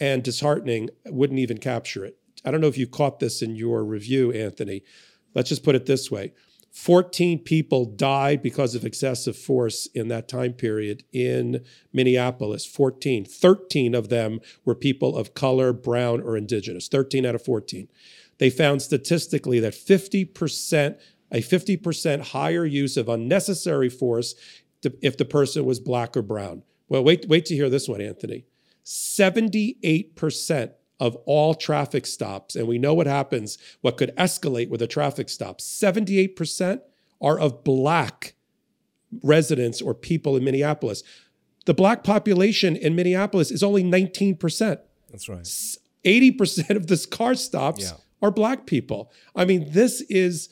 and disheartening. Wouldn't even capture it. I don't know if you caught this in your review, Anthony. Let's just put it this way 14 people died because of excessive force in that time period in Minneapolis. 14. 13 of them were people of color, brown, or indigenous. 13 out of 14. They found statistically that 50%, a 50% higher use of unnecessary force if the person was black or brown. Well, wait, wait to hear this one, Anthony. 78% of all traffic stops, and we know what happens, what could escalate with a traffic stop, 78% are of black residents or people in Minneapolis. The black population in Minneapolis is only 19%. That's right. 80% of this car stops yeah. are black people. I mean, this is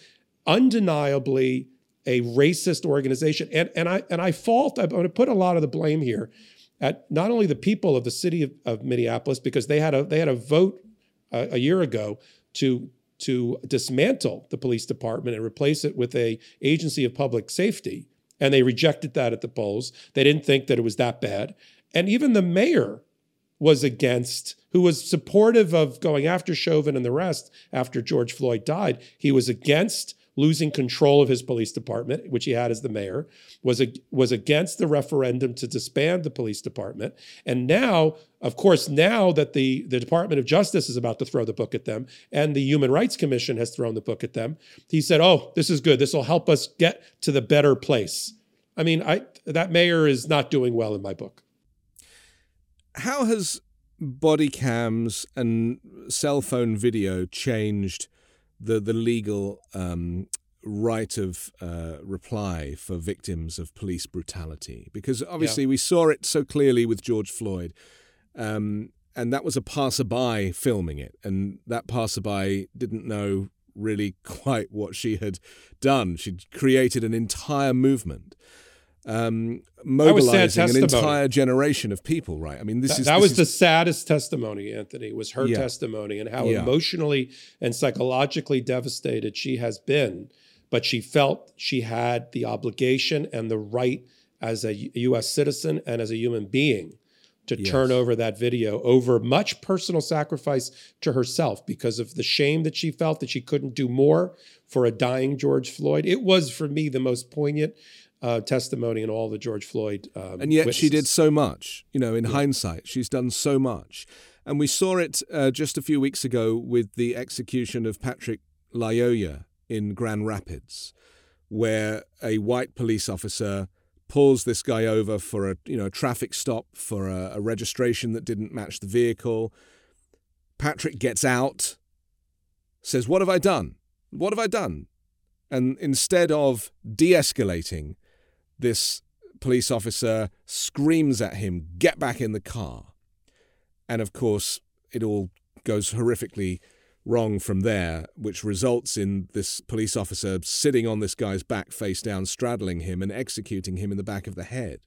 undeniably a racist organization. And, and, I, and I fault, I'm going to put a lot of the blame here at not only the people of the city of, of Minneapolis, because they had a, they had a vote a, a year ago to, to dismantle the police department and replace it with a agency of public safety. And they rejected that at the polls. They didn't think that it was that bad. And even the mayor was against, who was supportive of going after Chauvin and the rest after George Floyd died. He was against losing control of his police department, which he had as the mayor, was, a, was against the referendum to disband the police department. And now, of course, now that the, the Department of Justice is about to throw the book at them and the Human Rights Commission has thrown the book at them, he said, Oh, this is good. This will help us get to the better place. I mean, I, that mayor is not doing well in my book. How has body cams and cell phone video changed the the legal um, right of uh, reply for victims of police brutality because obviously yeah. we saw it so clearly with George Floyd. Um, and that was a passerby filming it, and that passerby didn't know really quite what she had done. She'd created an entire movement um, mobilizing an entire generation of people, right? I mean, this that, is that this was is, the saddest testimony, Anthony. Was her yeah. testimony and how yeah. emotionally and psychologically devastated she has been, but she felt she had the obligation and the right as a U.S. citizen and as a human being to yes. turn over that video over much personal sacrifice to herself because of the shame that she felt that she couldn't do more for a dying George Floyd. It was for me the most poignant uh, testimony in all the George Floyd. Um, and yet witnesses. she did so much. You know, in yeah. hindsight, she's done so much. And we saw it uh, just a few weeks ago with the execution of Patrick Lyoya in Grand Rapids, where a white police officer pulls this guy over for a you know a traffic stop for a, a registration that didn't match the vehicle. Patrick gets out, says, "What have I done? What have I done?" And instead of de-escalating, this police officer screams at him, Get back in the car. And of course, it all goes horrifically wrong from there, which results in this police officer sitting on this guy's back face down, straddling him and executing him in the back of the head.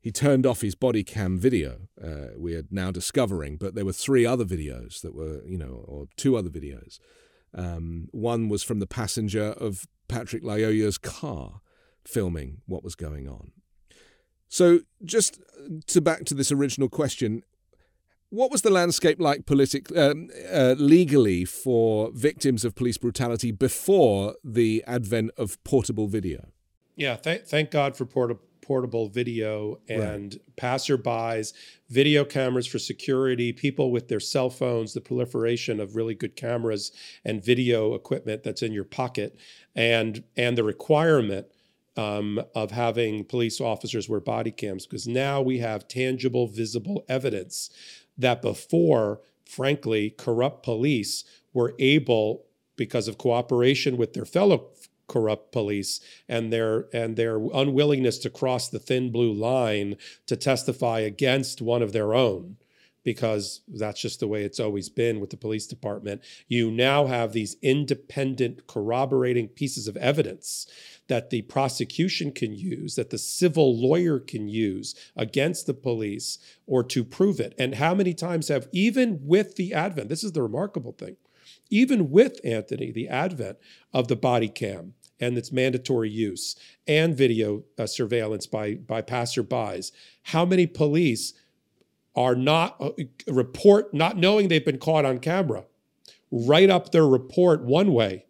He turned off his body cam video, uh, we are now discovering, but there were three other videos that were, you know, or two other videos. Um, one was from the passenger of Patrick Lyoya's car filming what was going on. So, just to back to this original question, what was the landscape like politic, um, uh, legally for victims of police brutality before the advent of portable video? Yeah, th- thank God for portable portable video and right. passerbys, video cameras for security, people with their cell phones, the proliferation of really good cameras and video equipment that's in your pocket, and and the requirement um, of having police officers wear body cams because now we have tangible, visible evidence that before, frankly, corrupt police were able, because of cooperation with their fellow corrupt police and their and their unwillingness to cross the thin blue line to testify against one of their own because that's just the way it's always been with the police department. You now have these independent corroborating pieces of evidence that the prosecution can use, that the civil lawyer can use against the police or to prove it. And how many times have, even with the advent, this is the remarkable thing, even with Anthony, the advent of the body cam and its mandatory use and video uh, surveillance by, by passerbys, how many police are not uh, report not knowing they've been caught on camera write up their report one way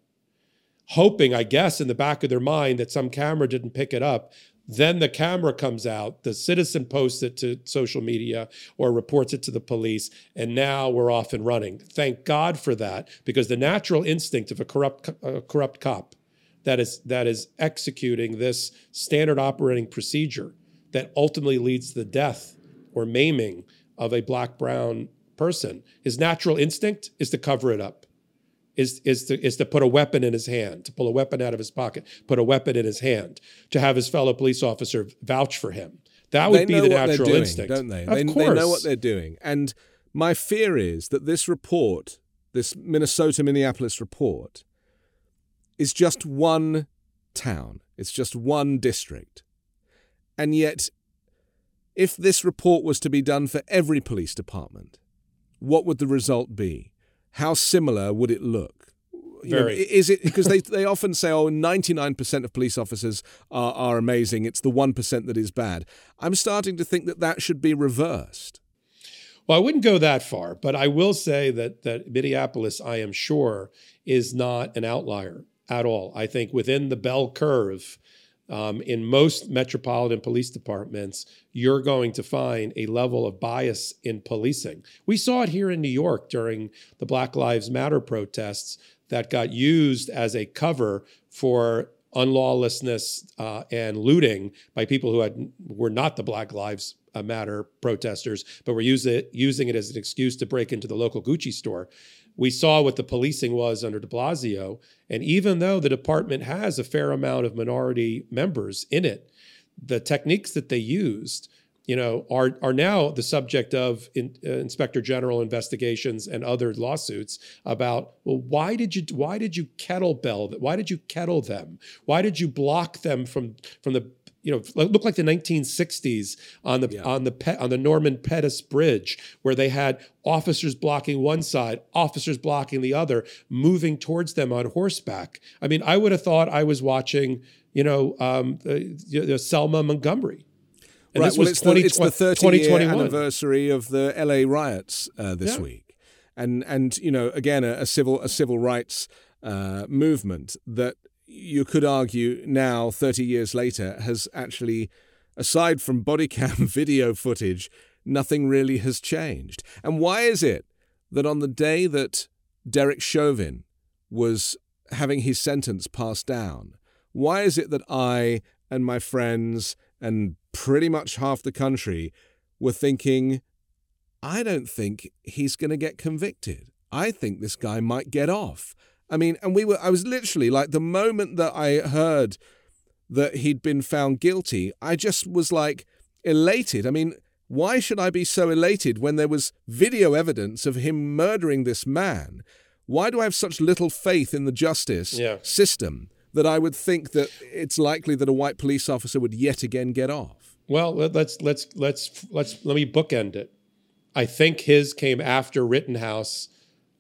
hoping i guess in the back of their mind that some camera didn't pick it up. Then the camera comes out the citizen posts it to social media or reports it to the police and now we're off and running. Thank god for that because the natural instinct of a corrupt corrupt cop that is that is executing this standard operating procedure that ultimately leads to the death or maiming of a black brown person. His natural instinct is to cover it up, is, is, to, is to put a weapon in his hand, to pull a weapon out of his pocket, put a weapon in his hand, to have his fellow police officer vouch for him. That would be the natural doing, instinct. Don't they? Of they, course. they know what they're doing. And my fear is that this report, this Minnesota Minneapolis report, is just one town. It's just one district. And yet if this report was to be done for every police department, what would the result be? How similar would it look? You know, is it because they, they often say, oh, 99% of police officers are, are amazing. It's the 1% that is bad. I'm starting to think that that should be reversed. Well, I wouldn't go that far, but I will say that that Minneapolis, I am sure, is not an outlier at all. I think within the bell curve um, in most metropolitan police departments, you're going to find a level of bias in policing. We saw it here in New York during the Black Lives Matter protests that got used as a cover for unlawlessness uh, and looting by people who had were not the Black Lives Matter protesters, but were use it, using it as an excuse to break into the local Gucci store we saw what the policing was under de Blasio. And even though the department has a fair amount of minority members in it, the techniques that they used, you know, are are now the subject of in, uh, inspector general investigations and other lawsuits about well, why did you why did you kettlebell why did you kettle them? Why did you block them from from the you know look like the 1960s on the yeah. on the on the Norman Pettus Bridge where they had officers blocking one side, officers blocking the other, moving towards them on horseback. I mean, I would have thought I was watching, you know, um, the, the Selma Montgomery. And right. well, it's, 20, the, it's the 30 year anniversary of the LA riots uh, this yeah. week, and and you know, again, a, a civil a civil rights uh, movement that you could argue now, 30 years later, has actually, aside from body cam video footage, nothing really has changed. And why is it that on the day that Derek Chauvin was having his sentence passed down, why is it that I and my friends and pretty much half the country were thinking, I don't think he's going to get convicted. I think this guy might get off. I mean, and we were, I was literally like, the moment that I heard that he'd been found guilty, I just was like elated. I mean, why should I be so elated when there was video evidence of him murdering this man? Why do I have such little faith in the justice yeah. system that I would think that it's likely that a white police officer would yet again get off? Well, let's let's let's let's let me bookend it. I think his came after Rittenhouse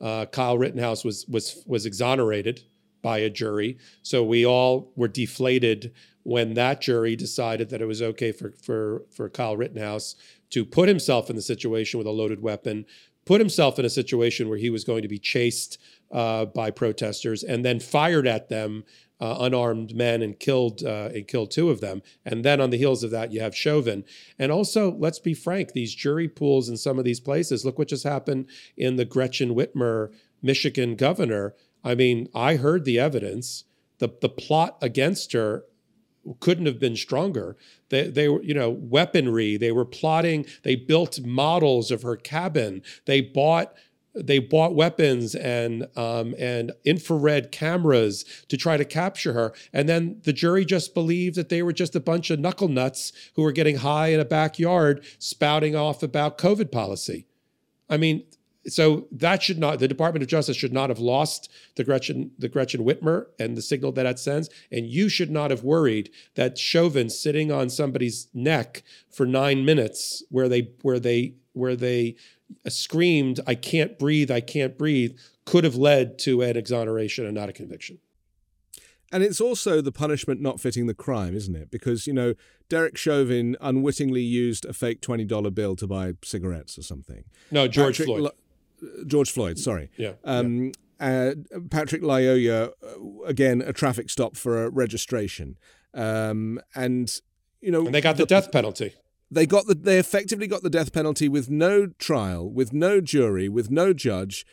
uh, Kyle Rittenhouse was was was exonerated by a jury. So we all were deflated when that jury decided that it was okay for for for Kyle Rittenhouse to put himself in the situation with a loaded weapon, put himself in a situation where he was going to be chased uh, by protesters and then fired at them uh, unarmed men and killed uh, and killed two of them. And then on the heels of that, you have Chauvin. And also, let's be frank, these jury pools in some of these places. Look what just happened in the Gretchen Whitmer, Michigan governor. I mean, I heard the evidence. The the plot against her couldn't have been stronger. They, they were, you know, weaponry. They were plotting. They built models of her cabin. They bought they bought weapons and um, and infrared cameras to try to capture her, and then the jury just believed that they were just a bunch of knuckle nuts who were getting high in a backyard spouting off about COVID policy. I mean, so that should not the Department of Justice should not have lost the Gretchen the Gretchen Whitmer and the signal that it sends, and you should not have worried that Chauvin sitting on somebody's neck for nine minutes where they where they where they screamed, "I can't breathe, I can't breathe," could have led to an exoneration and not a conviction. And it's also the punishment not fitting the crime, isn't it? Because, you know, Derek Chauvin unwittingly used a fake $20 bill to buy cigarettes or something. No, George Patrick Floyd. George Floyd, sorry. Yeah. Um, yeah. Uh, Patrick Lyoya, uh, again, a traffic stop for a registration. Um, and, you know. And they got the, the death penalty. They got the, they effectively got the death penalty with no trial, with no jury, with no judge.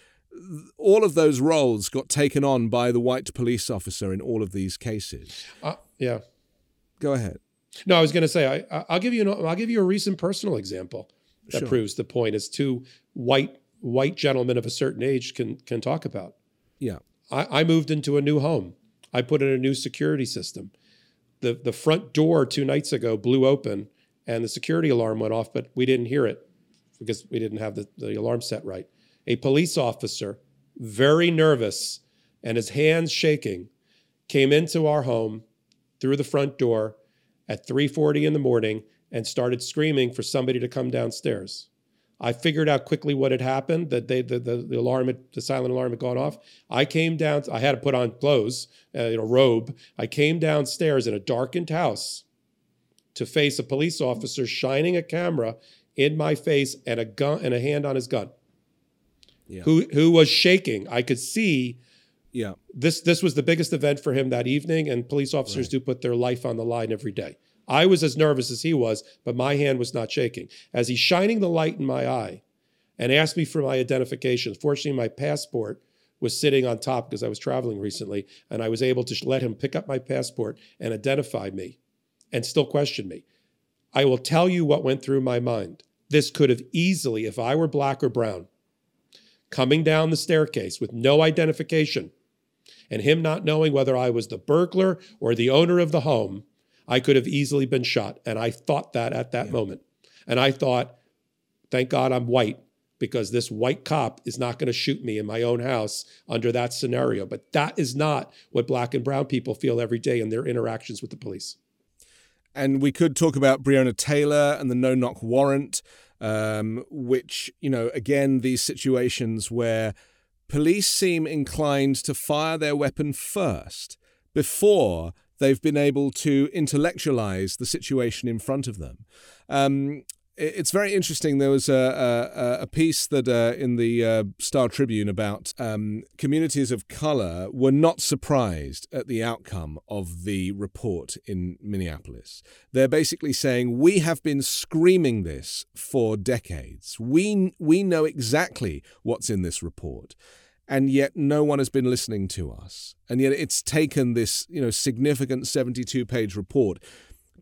All of those roles got taken on by the white police officer in all of these cases. Uh, yeah. Go ahead. No, I was going to say I, will give you an, I'll give you a recent personal example that sure. proves the point. As two white white gentlemen of a certain age can can talk about. Yeah. I, I moved into a new home. I put in a new security system. The the front door two nights ago blew open and the security alarm went off, but we didn't hear it because we didn't have the, the alarm set right. A police officer, very nervous and his hands shaking, came into our home through the front door at 3:40 in the morning and started screaming for somebody to come downstairs. I figured out quickly what had happened, that they the, the, the alarm had, the silent alarm had gone off. I came down, I had to put on clothes, uh, know, robe. I came downstairs in a darkened house to face a police officer shining a camera in my face and a gun and a hand on his gun. Yeah. Who who was shaking. I could see yeah. This this was the biggest event for him that evening and police officers right. do put their life on the line every day. I was as nervous as he was, but my hand was not shaking. As he's shining the light in my eye and asked me for my identification, fortunately, my passport was sitting on top because I was traveling recently, and I was able to let him pick up my passport and identify me and still question me. I will tell you what went through my mind. This could have easily, if I were black or brown, coming down the staircase with no identification and him not knowing whether I was the burglar or the owner of the home, I could have easily been shot. And I thought that at that yeah. moment. And I thought, thank God I'm white because this white cop is not going to shoot me in my own house under that scenario. But that is not what black and brown people feel every day in their interactions with the police. And we could talk about Breonna Taylor and the no knock warrant, um, which, you know, again, these situations where police seem inclined to fire their weapon first before they've been able to intellectualize the situation in front of them. Um, it's very interesting. There was a, a, a piece that uh, in the uh, Star Tribune about um, communities of color were not surprised at the outcome of the report in Minneapolis. They're basically saying we have been screaming this for decades. We we know exactly what's in this report and yet no one has been listening to us. And yet it's taken this, you know, significant 72 page report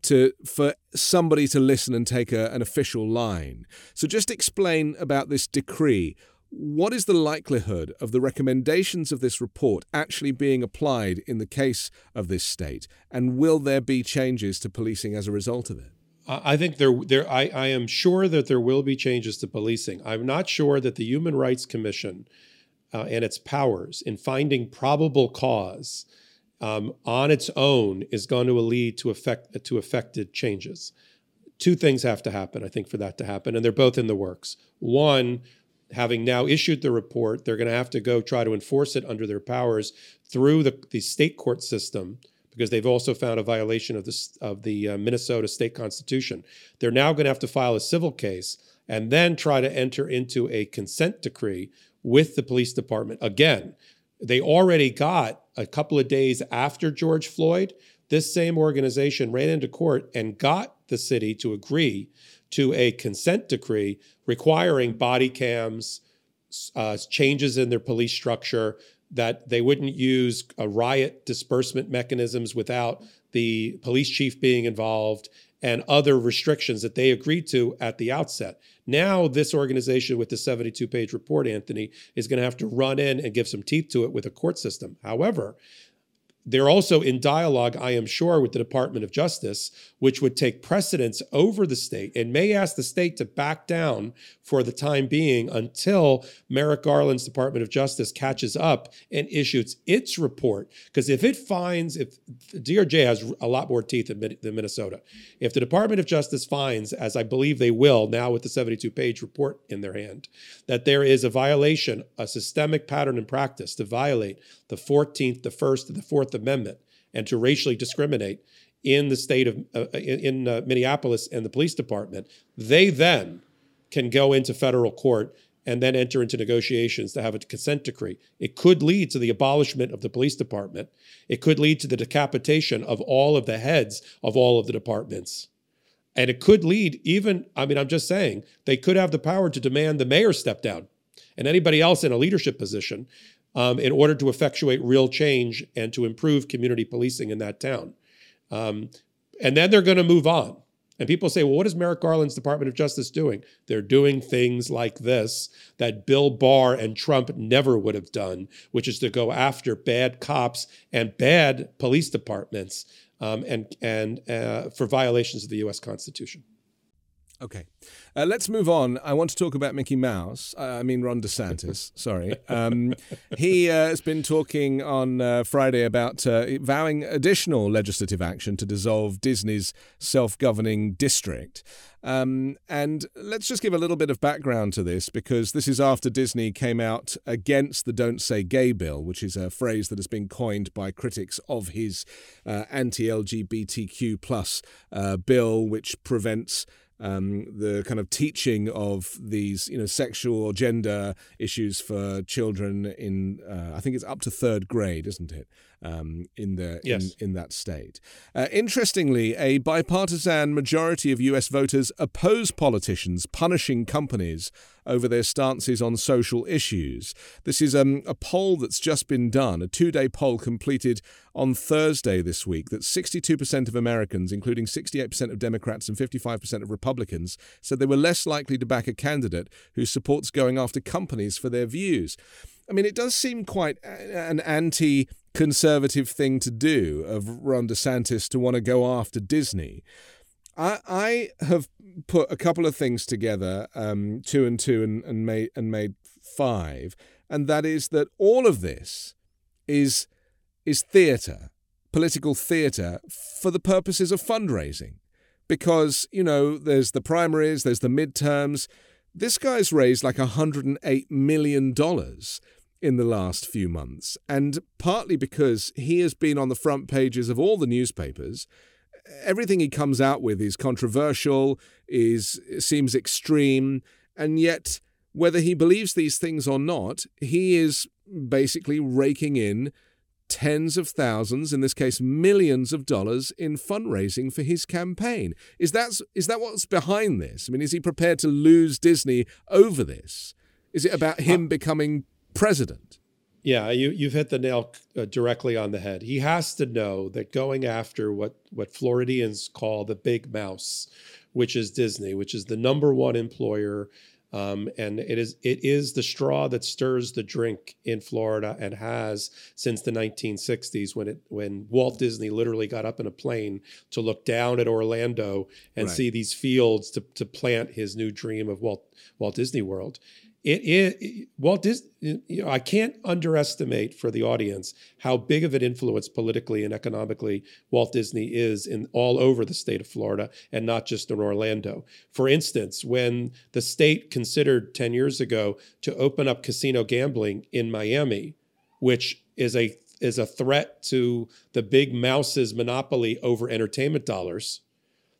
to for somebody to listen and take a, an official line. So just explain about this decree. What is the likelihood of the recommendations of this report actually being applied in the case of this state? And will there be changes to policing as a result of it? I think there, there. I, I am sure that there will be changes to policing. I'm not sure that the Human Rights Commission uh, and its powers in finding probable cause um, on its own is going to lead to effect to affected changes. Two things have to happen, I think, for that to happen, and they're both in the works. One, having now issued the report, they're going to have to go try to enforce it under their powers through the, the state court system because they've also found a violation of the, of the uh, Minnesota state constitution. They're now going to have to file a civil case and then try to enter into a consent decree with the police department. Again, they already got a couple of days after George Floyd, this same organization ran into court and got the city to agree to a consent decree requiring body cams, uh, changes in their police structure, that they wouldn't use riot disbursement mechanisms without the police chief being involved, and other restrictions that they agreed to at the outset. Now, this organization with the 72 page report, Anthony, is going to have to run in and give some teeth to it with a court system. However, they're also in dialogue, I am sure, with the Department of Justice, which would take precedence over the state and may ask the state to back down for the time being until Merrick Garland's Department of Justice catches up and issues its report. Because if it finds, if DOJ has a lot more teeth than, than Minnesota, if the Department of Justice finds, as I believe they will now with the 72 page report in their hand, that there is a violation, a systemic pattern and practice to violate the 14th, the 1st, and the 4th Amendment and to racially discriminate in the state of uh, in, in uh, Minneapolis and the police department, they then can go into federal court and then enter into negotiations to have a consent decree. It could lead to the abolishment of the police department. It could lead to the decapitation of all of the heads of all of the departments. And it could lead even, I mean, I'm just saying, they could have the power to demand the mayor step down and anybody else in a leadership position um, in order to effectuate real change and to improve community policing in that town. Um, and then they're going to move on. And people say, well, what is Merrick Garland's Department of Justice doing? They're doing things like this that Bill Barr and Trump never would have done, which is to go after bad cops and bad police departments um, and, and uh, for violations of the U.S. Constitution. Okay. Uh, let's move on. I want to talk about Mickey Mouse. Uh, I mean, Ron DeSantis. sorry. Um, he uh, has been talking on uh, Friday about uh, vowing additional legislative action to dissolve Disney's self governing district. Um, and let's just give a little bit of background to this because this is after Disney came out against the Don't Say Gay bill, which is a phrase that has been coined by critics of his uh, anti LGBTQ plus bill, which prevents um, the kind of teaching of these, you know, sexual or gender issues for children in, uh, I think it's up to third grade, isn't it? Um, in the yes. in, in that state. Uh, interestingly, a bipartisan majority of U.S. voters oppose politicians punishing companies over their stances on social issues. This is um, a poll that's just been done, a two day poll completed on Thursday this week, that 62% of Americans, including 68% of Democrats and 55% of Republicans, said they were less likely to back a candidate who supports going after companies for their views. I mean, it does seem quite an anti conservative thing to do of Ron DeSantis to want to go after Disney. I, I have put a couple of things together, um, two and two, and, and made and made five, and that is that all of this is is theatre, political theatre, for the purposes of fundraising, because you know there's the primaries, there's the midterms. This guy's raised like $108 million in the last few months, and partly because he has been on the front pages of all the newspapers. Everything he comes out with is controversial, is seems extreme, and yet whether he believes these things or not, he is basically raking in tens of thousands, in this case millions of dollars in fundraising for his campaign. Is that is that what's behind this? I mean, is he prepared to lose Disney over this? Is it about him uh, becoming president. Yeah, you, you've hit the nail uh, directly on the head. He has to know that going after what, what Floridians call the big mouse, which is Disney, which is the number one employer, um, and it is it is the straw that stirs the drink in Florida and has since the 1960s when it when Walt Disney literally got up in a plane to look down at Orlando and right. see these fields to to plant his new dream of Walt Walt Disney World it is Walt Disney. You know, I can't underestimate for the audience how big of an influence politically and economically Walt Disney is in all over the state of Florida and not just in Orlando. For instance, when the state considered 10 years ago to open up casino gambling in Miami, which is a is a threat to the big mouse's monopoly over entertainment dollars.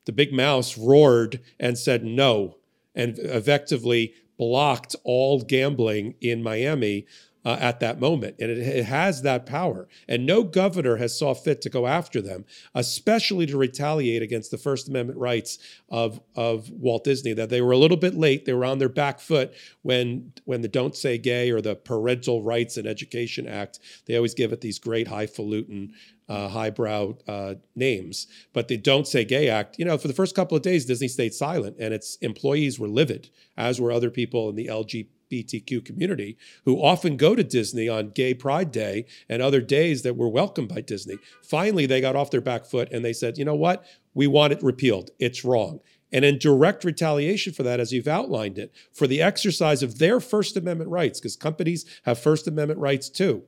The big mouse roared and said no and effectively blocked all gambling in Miami uh, at that moment. And it, it, has that power. And no governor has saw fit to go after them, especially to retaliate against the First Amendment rights of, of Walt Disney, that they were a little bit late. They were on their back foot when, when the Don't Say Gay or the Parental Rights and Education Act, they always give it these great highfalutin uh, highbrow uh, names. But the Don't Say Gay Act, you know, for the first couple of days, Disney stayed silent and its employees were livid, as were other people in the LGBTQ community who often go to Disney on Gay Pride Day and other days that were welcomed by Disney. Finally, they got off their back foot and they said, you know what? We want it repealed. It's wrong. And in direct retaliation for that, as you've outlined it, for the exercise of their First Amendment rights, because companies have First Amendment rights too,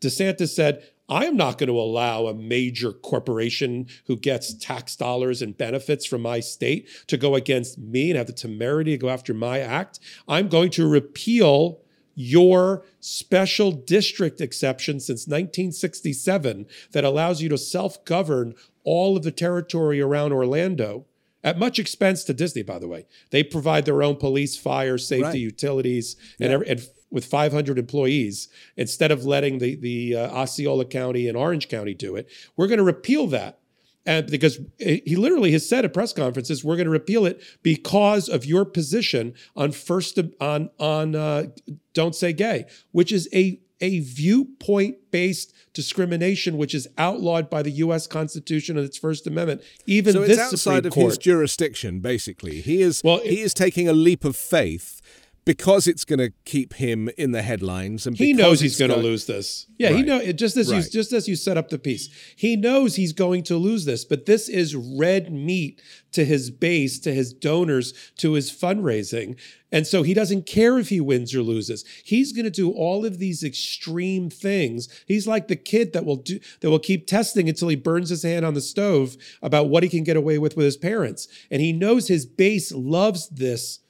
DeSantis said, I am not going to allow a major corporation who gets tax dollars and benefits from my state to go against me and have the temerity to go after my act. I'm going to repeal your special district exception since 1967 that allows you to self govern all of the territory around Orlando at much expense to Disney, by the way. They provide their own police, fire, safety, right. utilities, and, every, and with 500 employees instead of letting the the uh, Osceola County and Orange County do it. We're going to repeal that. And because he literally has said at press conferences, we're going to repeal it because of your position on first on on uh, don't say gay, which is a a viewpoint based discrimination, which is outlawed by the U.S. Constitution and its First Amendment. Even so, it's outside Supreme of Court, his jurisdiction. Basically, he is well, he is taking a leap of faith because it's going to keep him in the headlines and he knows he's going to lose this. Yeah right. he know just as right. you just as you set up the piece he knows he's going to lose this but this is red meat to his base to his donors to his fundraising. And so he doesn't care if he wins or loses. He's going to do all of these extreme things. He's like the kid that will do that will keep testing until he burns his hand on the stove about what he can get away with with his parents. And he knows his base loves this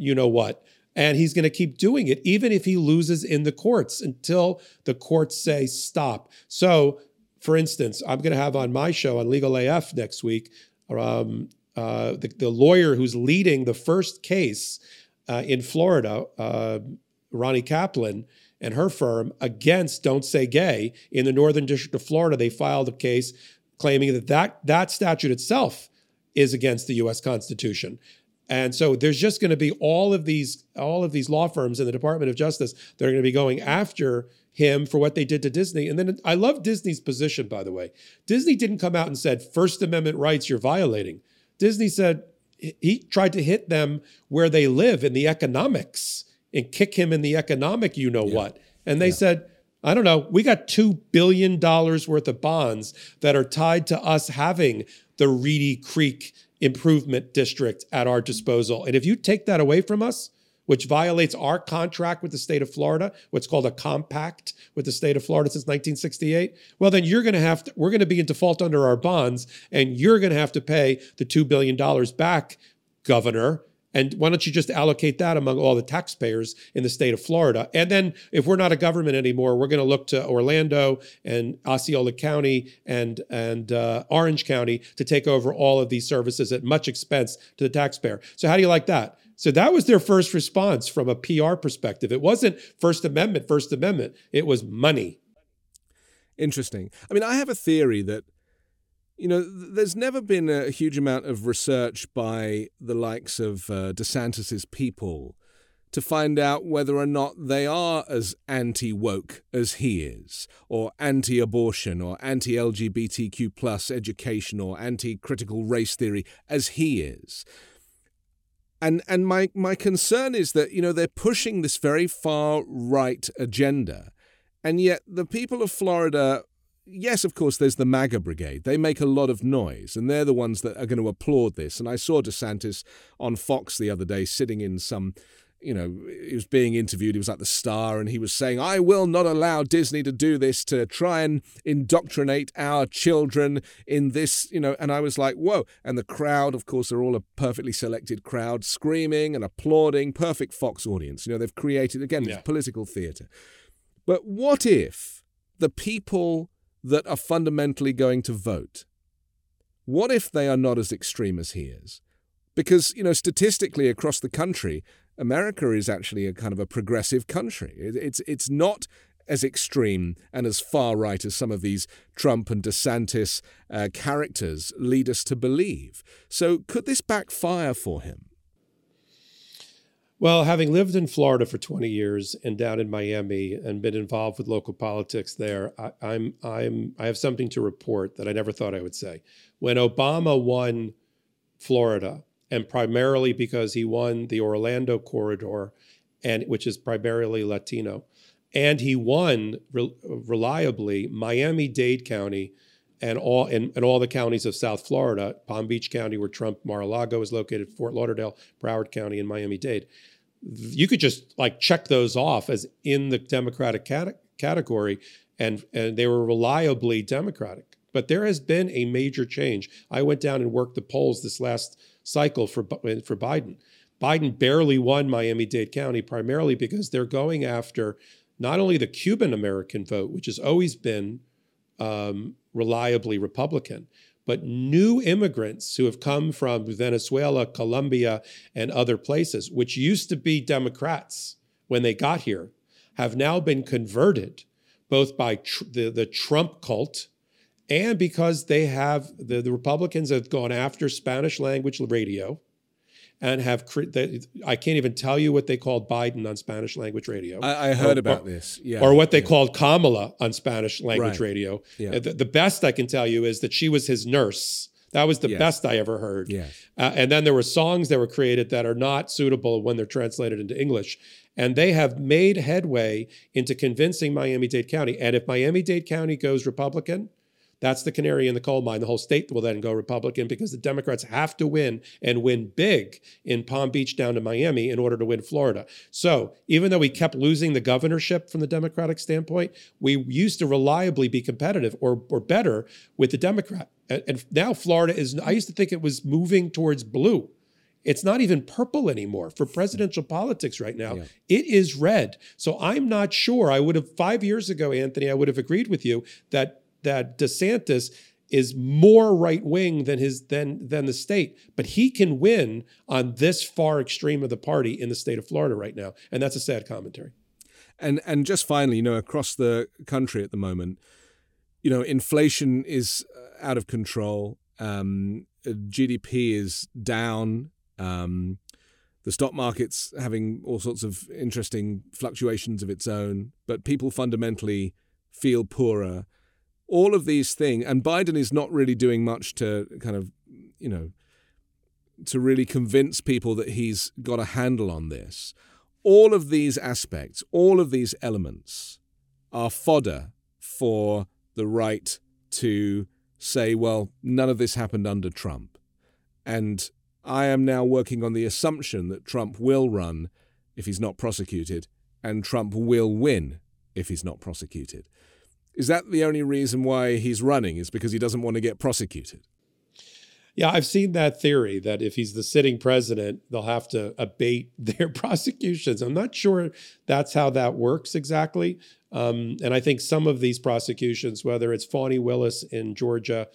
you know what and he's going to keep doing it, even if he loses in the courts until the courts say stop. So, for instance, I'm going to have on my show on Legal AF next week um, uh, the, the, lawyer who's leading the first case uh, in Florida, uh, Robbie Kaplan and her firm against Don't Say Gay in the Northern District of Florida. They filed a case claiming that that, that statute itself is against the U.S. Constitution. And so there's just going to be all of these all of these law firms in the Department of Justice that are going to be going after him for what they did to Disney. And then I love Disney's position by the way. Disney didn't come out and said first amendment rights you're violating. Disney said he tried to hit them where they live in the economics and kick him in the economic you know yeah. what. And they yeah. said I don't know. We got $2 billion worth of bonds that are tied to us having the Reedy Creek improvement district at our disposal. And if you take that away from us, which violates our contract with the state of Florida, what's called a compact with the state of Florida since 1968, well, then you're going to have to, we're going to be in default under our bonds, and you're going to have to pay the $2 billion back, governor, and why don't you just allocate that among all the taxpayers in the state of Florida? And then if we're not a government anymore, we're going to look to Orlando and Osceola County and and uh, Orange County to take over all of these services at much expense to the taxpayer. So how do you like that? So that was their first response from a PR perspective. It wasn't First Amendment, First Amendment. It was money. Interesting. I mean, I have a theory that you know, there's never been a huge amount of research by the likes of uh, DeSantis's people to find out whether or not they are as anti woke as he is, or anti abortion, or anti LGBTQ plus education, or anti critical race theory as he is. And and my my concern is that you know they're pushing this very far right agenda, and yet the people of Florida yes, of course, there's the MAGA brigade. They make a lot of noise, and they're the ones that are going to applaud this. And I saw DeSantis on Fox the other day sitting in some, you know, he was being interviewed. He was like the star, and he was saying, I will not allow Disney to do this to try and indoctrinate our children in this, you know. And I was like, whoa. And the crowd, of course, they're all a perfectly selected crowd, screaming and applauding, perfect Fox audience. You know, they've created, again, yeah. political theater. But what if the people that are fundamentally going to vote? What if they are not as extreme as he is? Because, you know, statistically across the country, America is actually a kind of a progressive country. It's, it's not as extreme and as far right as some of these Trump and DeSantis uh, characters lead us to believe. So, could this backfire for him? Well, having lived in Florida for 20 years and down in Miami and been involved with local politics there, I, I'm I'm I have something to report that I never thought I would say. When Obama won Florida, and primarily because he won the Orlando corridor and which is primarily Latino. And he won re- reliably Miami Dade County and all and, all the counties of South Florida, Palm Beach County, where Trump Mar-a-Lago is located, Fort Lauderdale, Broward County, and Miami Dade. You could just like check those off as in the Democratic cat- category, and and they were reliably Democratic. But there has been a major change. I went down and worked the polls this last cycle for for Biden. Biden barely won Miami Dade County primarily because they're going after not only the Cuban American vote, which has always been um, reliably Republican, but new immigrants who have come from Venezuela, Colombia, and other places, which used to be Democrats when they got here, have now been converted both by tr- the, the Trump cult and because they have the, the Republicans have gone after Spanish language radio and have I can't even tell you what they called Biden on Spanish language radio. I, I heard or, about or, this, yeah, or what they yeah. called Kamala on Spanish language right. radio. Yeah. The, the, best I can tell you is that she was his nurse. That was the yes. best I ever heard. Yes. Uh, and then there were songs that were created that are not suitable when they're translated into English. And they have made headway into convincing Miami Dade County. And if Miami Dade County goes Republican, that's the canary in the coal mine. The whole state will then go Republican because the Democrats have to win and win big in Palm Beach down to Miami in order to win Florida. So even though we kept losing the governorship from the Democratic standpoint, we used to reliably be competitive or, or better with the Democrat. And, and now Florida is, I used to think it was moving towards blue. It's not even purple anymore for presidential politics right now. Yeah. It is red. So I'm not sure. I would have, five years ago, Anthony, I would have agreed with you that that DeSantis is more right wing than his than than the state, but he can win on this far extreme of the party in the state of Florida right now, and that's a sad commentary. And and just finally, you know, across the country at the moment, you know, inflation is out of control. Um, GDP is down. Um, the stock market's having all sorts of interesting fluctuations of its own, but people fundamentally feel poorer all of these things, and Biden is not really doing much to kind of, you know, to really convince people that he's got a handle on this. All of these aspects, all of these elements are fodder for the right to say, well, none of this happened under Trump. And I am now working on the assumption that Trump will run if he's not prosecuted, and Trump will win if he's not prosecuted. Is that the only reason why he's running? Is because he doesn't want to get prosecuted? Yeah, I've seen that theory that if he's the sitting president, they'll have to abate their prosecutions. I'm not sure that's how that works exactly. Um, and I think some of these prosecutions, whether it's Fani Willis in Georgia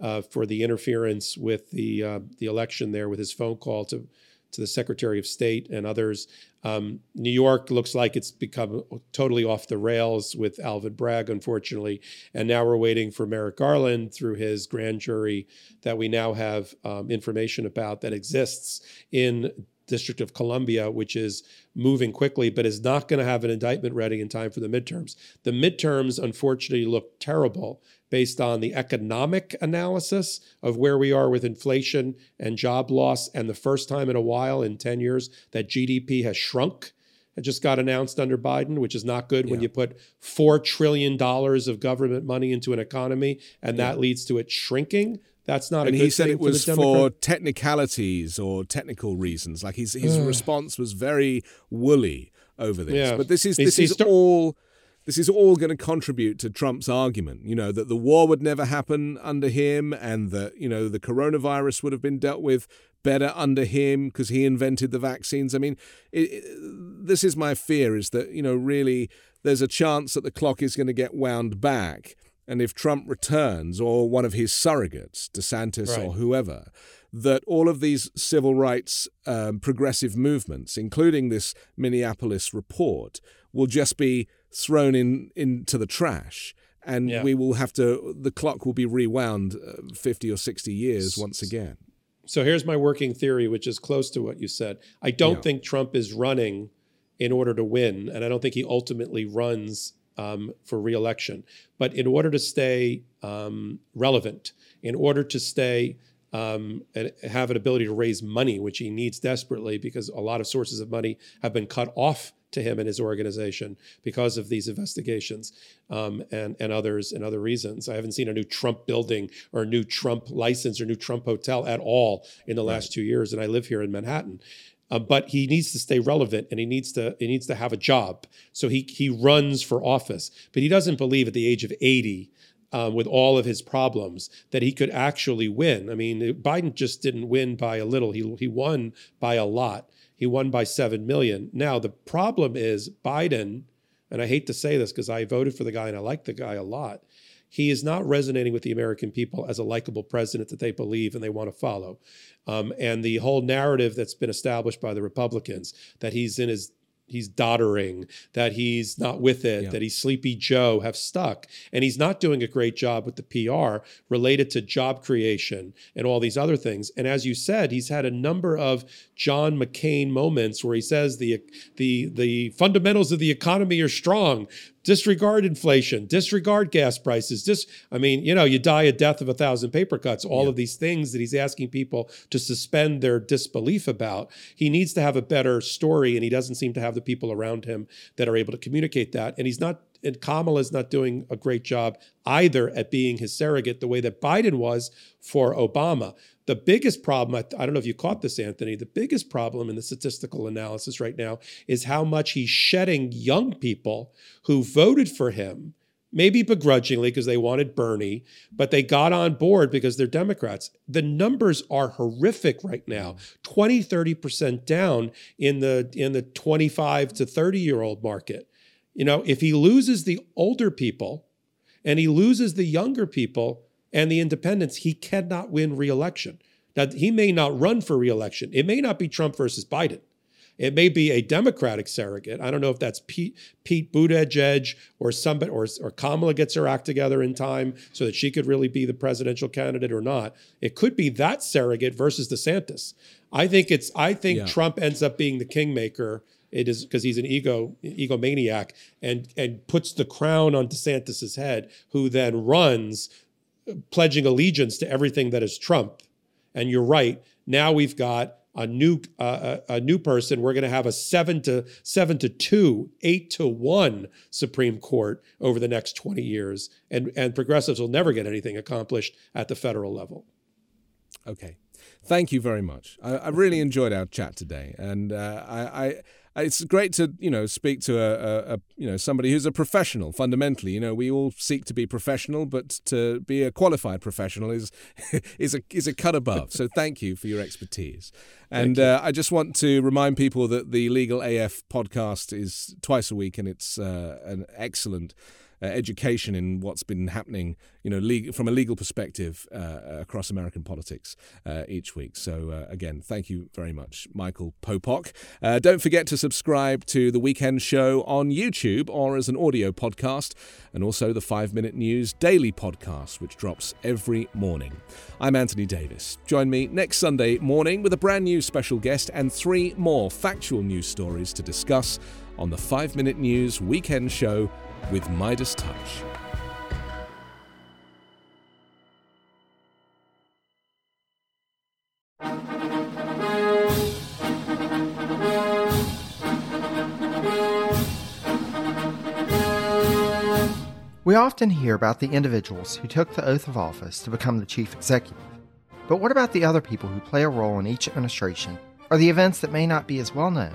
uh, for the interference with the uh, the election there with his phone call to to the Secretary of State and others. Um, New York looks like it's become totally off the rails with Alvin Bragg, unfortunately. And now we're waiting for Merrick Garland through his grand jury that we now have um, information about that exists in District of Columbia, which is moving quickly, but is not going to have an indictment ready in time for the midterms. The midterms, unfortunately, look terrible based on the economic analysis of where we are with inflation and job loss, and the first time in a while in 10 years that GDP has shrunk. It just got announced under Biden, which is not good yeah. when you put $4 trillion of government money into an economy and yeah. that leads to it shrinking. That's not and a good he said it was for, for, technicalities or technical reasons. Like his his response was very woolly over this. Yeah. But this is He's- this is he's st- all this is all going to contribute to Trump's argument, you know, that the war would never happen under him and that, you know, the coronavirus would have been dealt with better under him because he invented the vaccines. I mean, it, it, this is my fear is that, you know, really there's a chance that the clock is going to get wound back. And if Trump returns or one of his surrogates, DeSantis Right. or whoever, that all of these civil rights um, progressive movements, including this Minneapolis report, will just be thrown in into the trash. And Yeah. we will have to, the clock will be rewound uh, 50 or 60 years once again. So here's my working theory, which is close to what you said. I don't Yeah. think Trump is running in order to win, and I don't think he ultimately runs um, for reelection. But in order to stay um, relevant, in order to stay um, and have an ability to raise money, which he needs desperately because a lot of sources of money have been cut off to him and his organization because of these investigations um, and and others and other reasons. I haven't seen a new Trump building or a new Trump license or new Trump hotel at all in the last right. two years, and I live here in Manhattan. Uh, but he needs to stay relevant and he needs to he needs to have a job. So he he runs for office, but he doesn't believe at the age of 80 um, with all of his problems that he could actually win. I mean, Biden just didn't win by a little; he he won by a lot. He won by seven million. Now the problem is Biden, and I hate to say this because I voted for the guy and I like the guy a lot. He is not resonating with the American people as a likable president that they believe and they want to follow. Um, and the whole narrative that's been established by the Republicans that he's in his he's doddering, that he's not with it, yeah. that he's sleepy Joe have stuck. And he's not doing a great job with the PR related to job creation and all these other things. And as you said, he's had a number of John McCain moments where he says the the the fundamentals of the economy are strong disregard inflation, disregard gas prices. Just, I mean, you know, you die a death of a thousand paper cuts. All yeah. of these things that he's asking people to suspend their disbelief about. He needs to have a better story, and he doesn't seem to have the people around him that are able to communicate that. And he's not. And Kamala's not doing a great job either at being his surrogate the way that Biden was for Obama. The biggest problem, I, I, don't know if you caught this, Anthony, the biggest problem in the statistical analysis right now is how much he's shedding young people who voted for him, maybe begrudgingly because they wanted Bernie, but they got on board because they're Democrats. The numbers are horrific right now mm-hmm. 20, 30% down in the, in the 25 to 30 year old market. You know, if he loses the older people and he loses the younger people, and the independents, he cannot win reelection. Now, he may not run for reelection. It may not be Trump versus Biden. It may be a Democratic surrogate. I don't know if that's Pete, Pete Buttigieg or somebody or, or Kamala gets her act together in time so that she could really be the presidential candidate or not. It could be that surrogate versus DeSantis. I think it's. I think yeah. Trump ends up being the kingmaker. It is because he's an ego egomaniac and and puts the crown on DeSantis's head, who then runs pledging allegiance to everything that is Trump. And you're right. Now we've got a new uh, a, new person. We're going to have a seven to seven to two, eight to one Supreme Court over the next twenty years, and and progressives will never get anything accomplished at the federal level. Okay, thank you very much. I, I really enjoyed our chat today, and uh, I, I it's great to you know speak to a, a, a, you know somebody who's a professional fundamentally. You know we all seek to be professional but to be a qualified professional is is a is a cut above. So thank you for your expertise. And uh, I just want to remind people that the Legal AF podcast is twice a week and it's uh, an excellent uh, education in what's been happening, you know, from a legal perspective uh, across American politics uh, each week. So uh, again, thank you very much, Michael Popok. Uh, don't forget to subscribe to the Weekend Show on YouTube or as an audio podcast, and also the Five Minute News daily podcast, which drops every morning. I'm Anthony Davis. Join me next Sunday morning with a brand new special guest and three more factual news stories to discuss on the 5 Minute News Weekend Show with Midas Touch. We often hear about the individuals who took the oath of office to become the chief executive. But what about the other people who play a role in each administration, or the events that may not be as well known,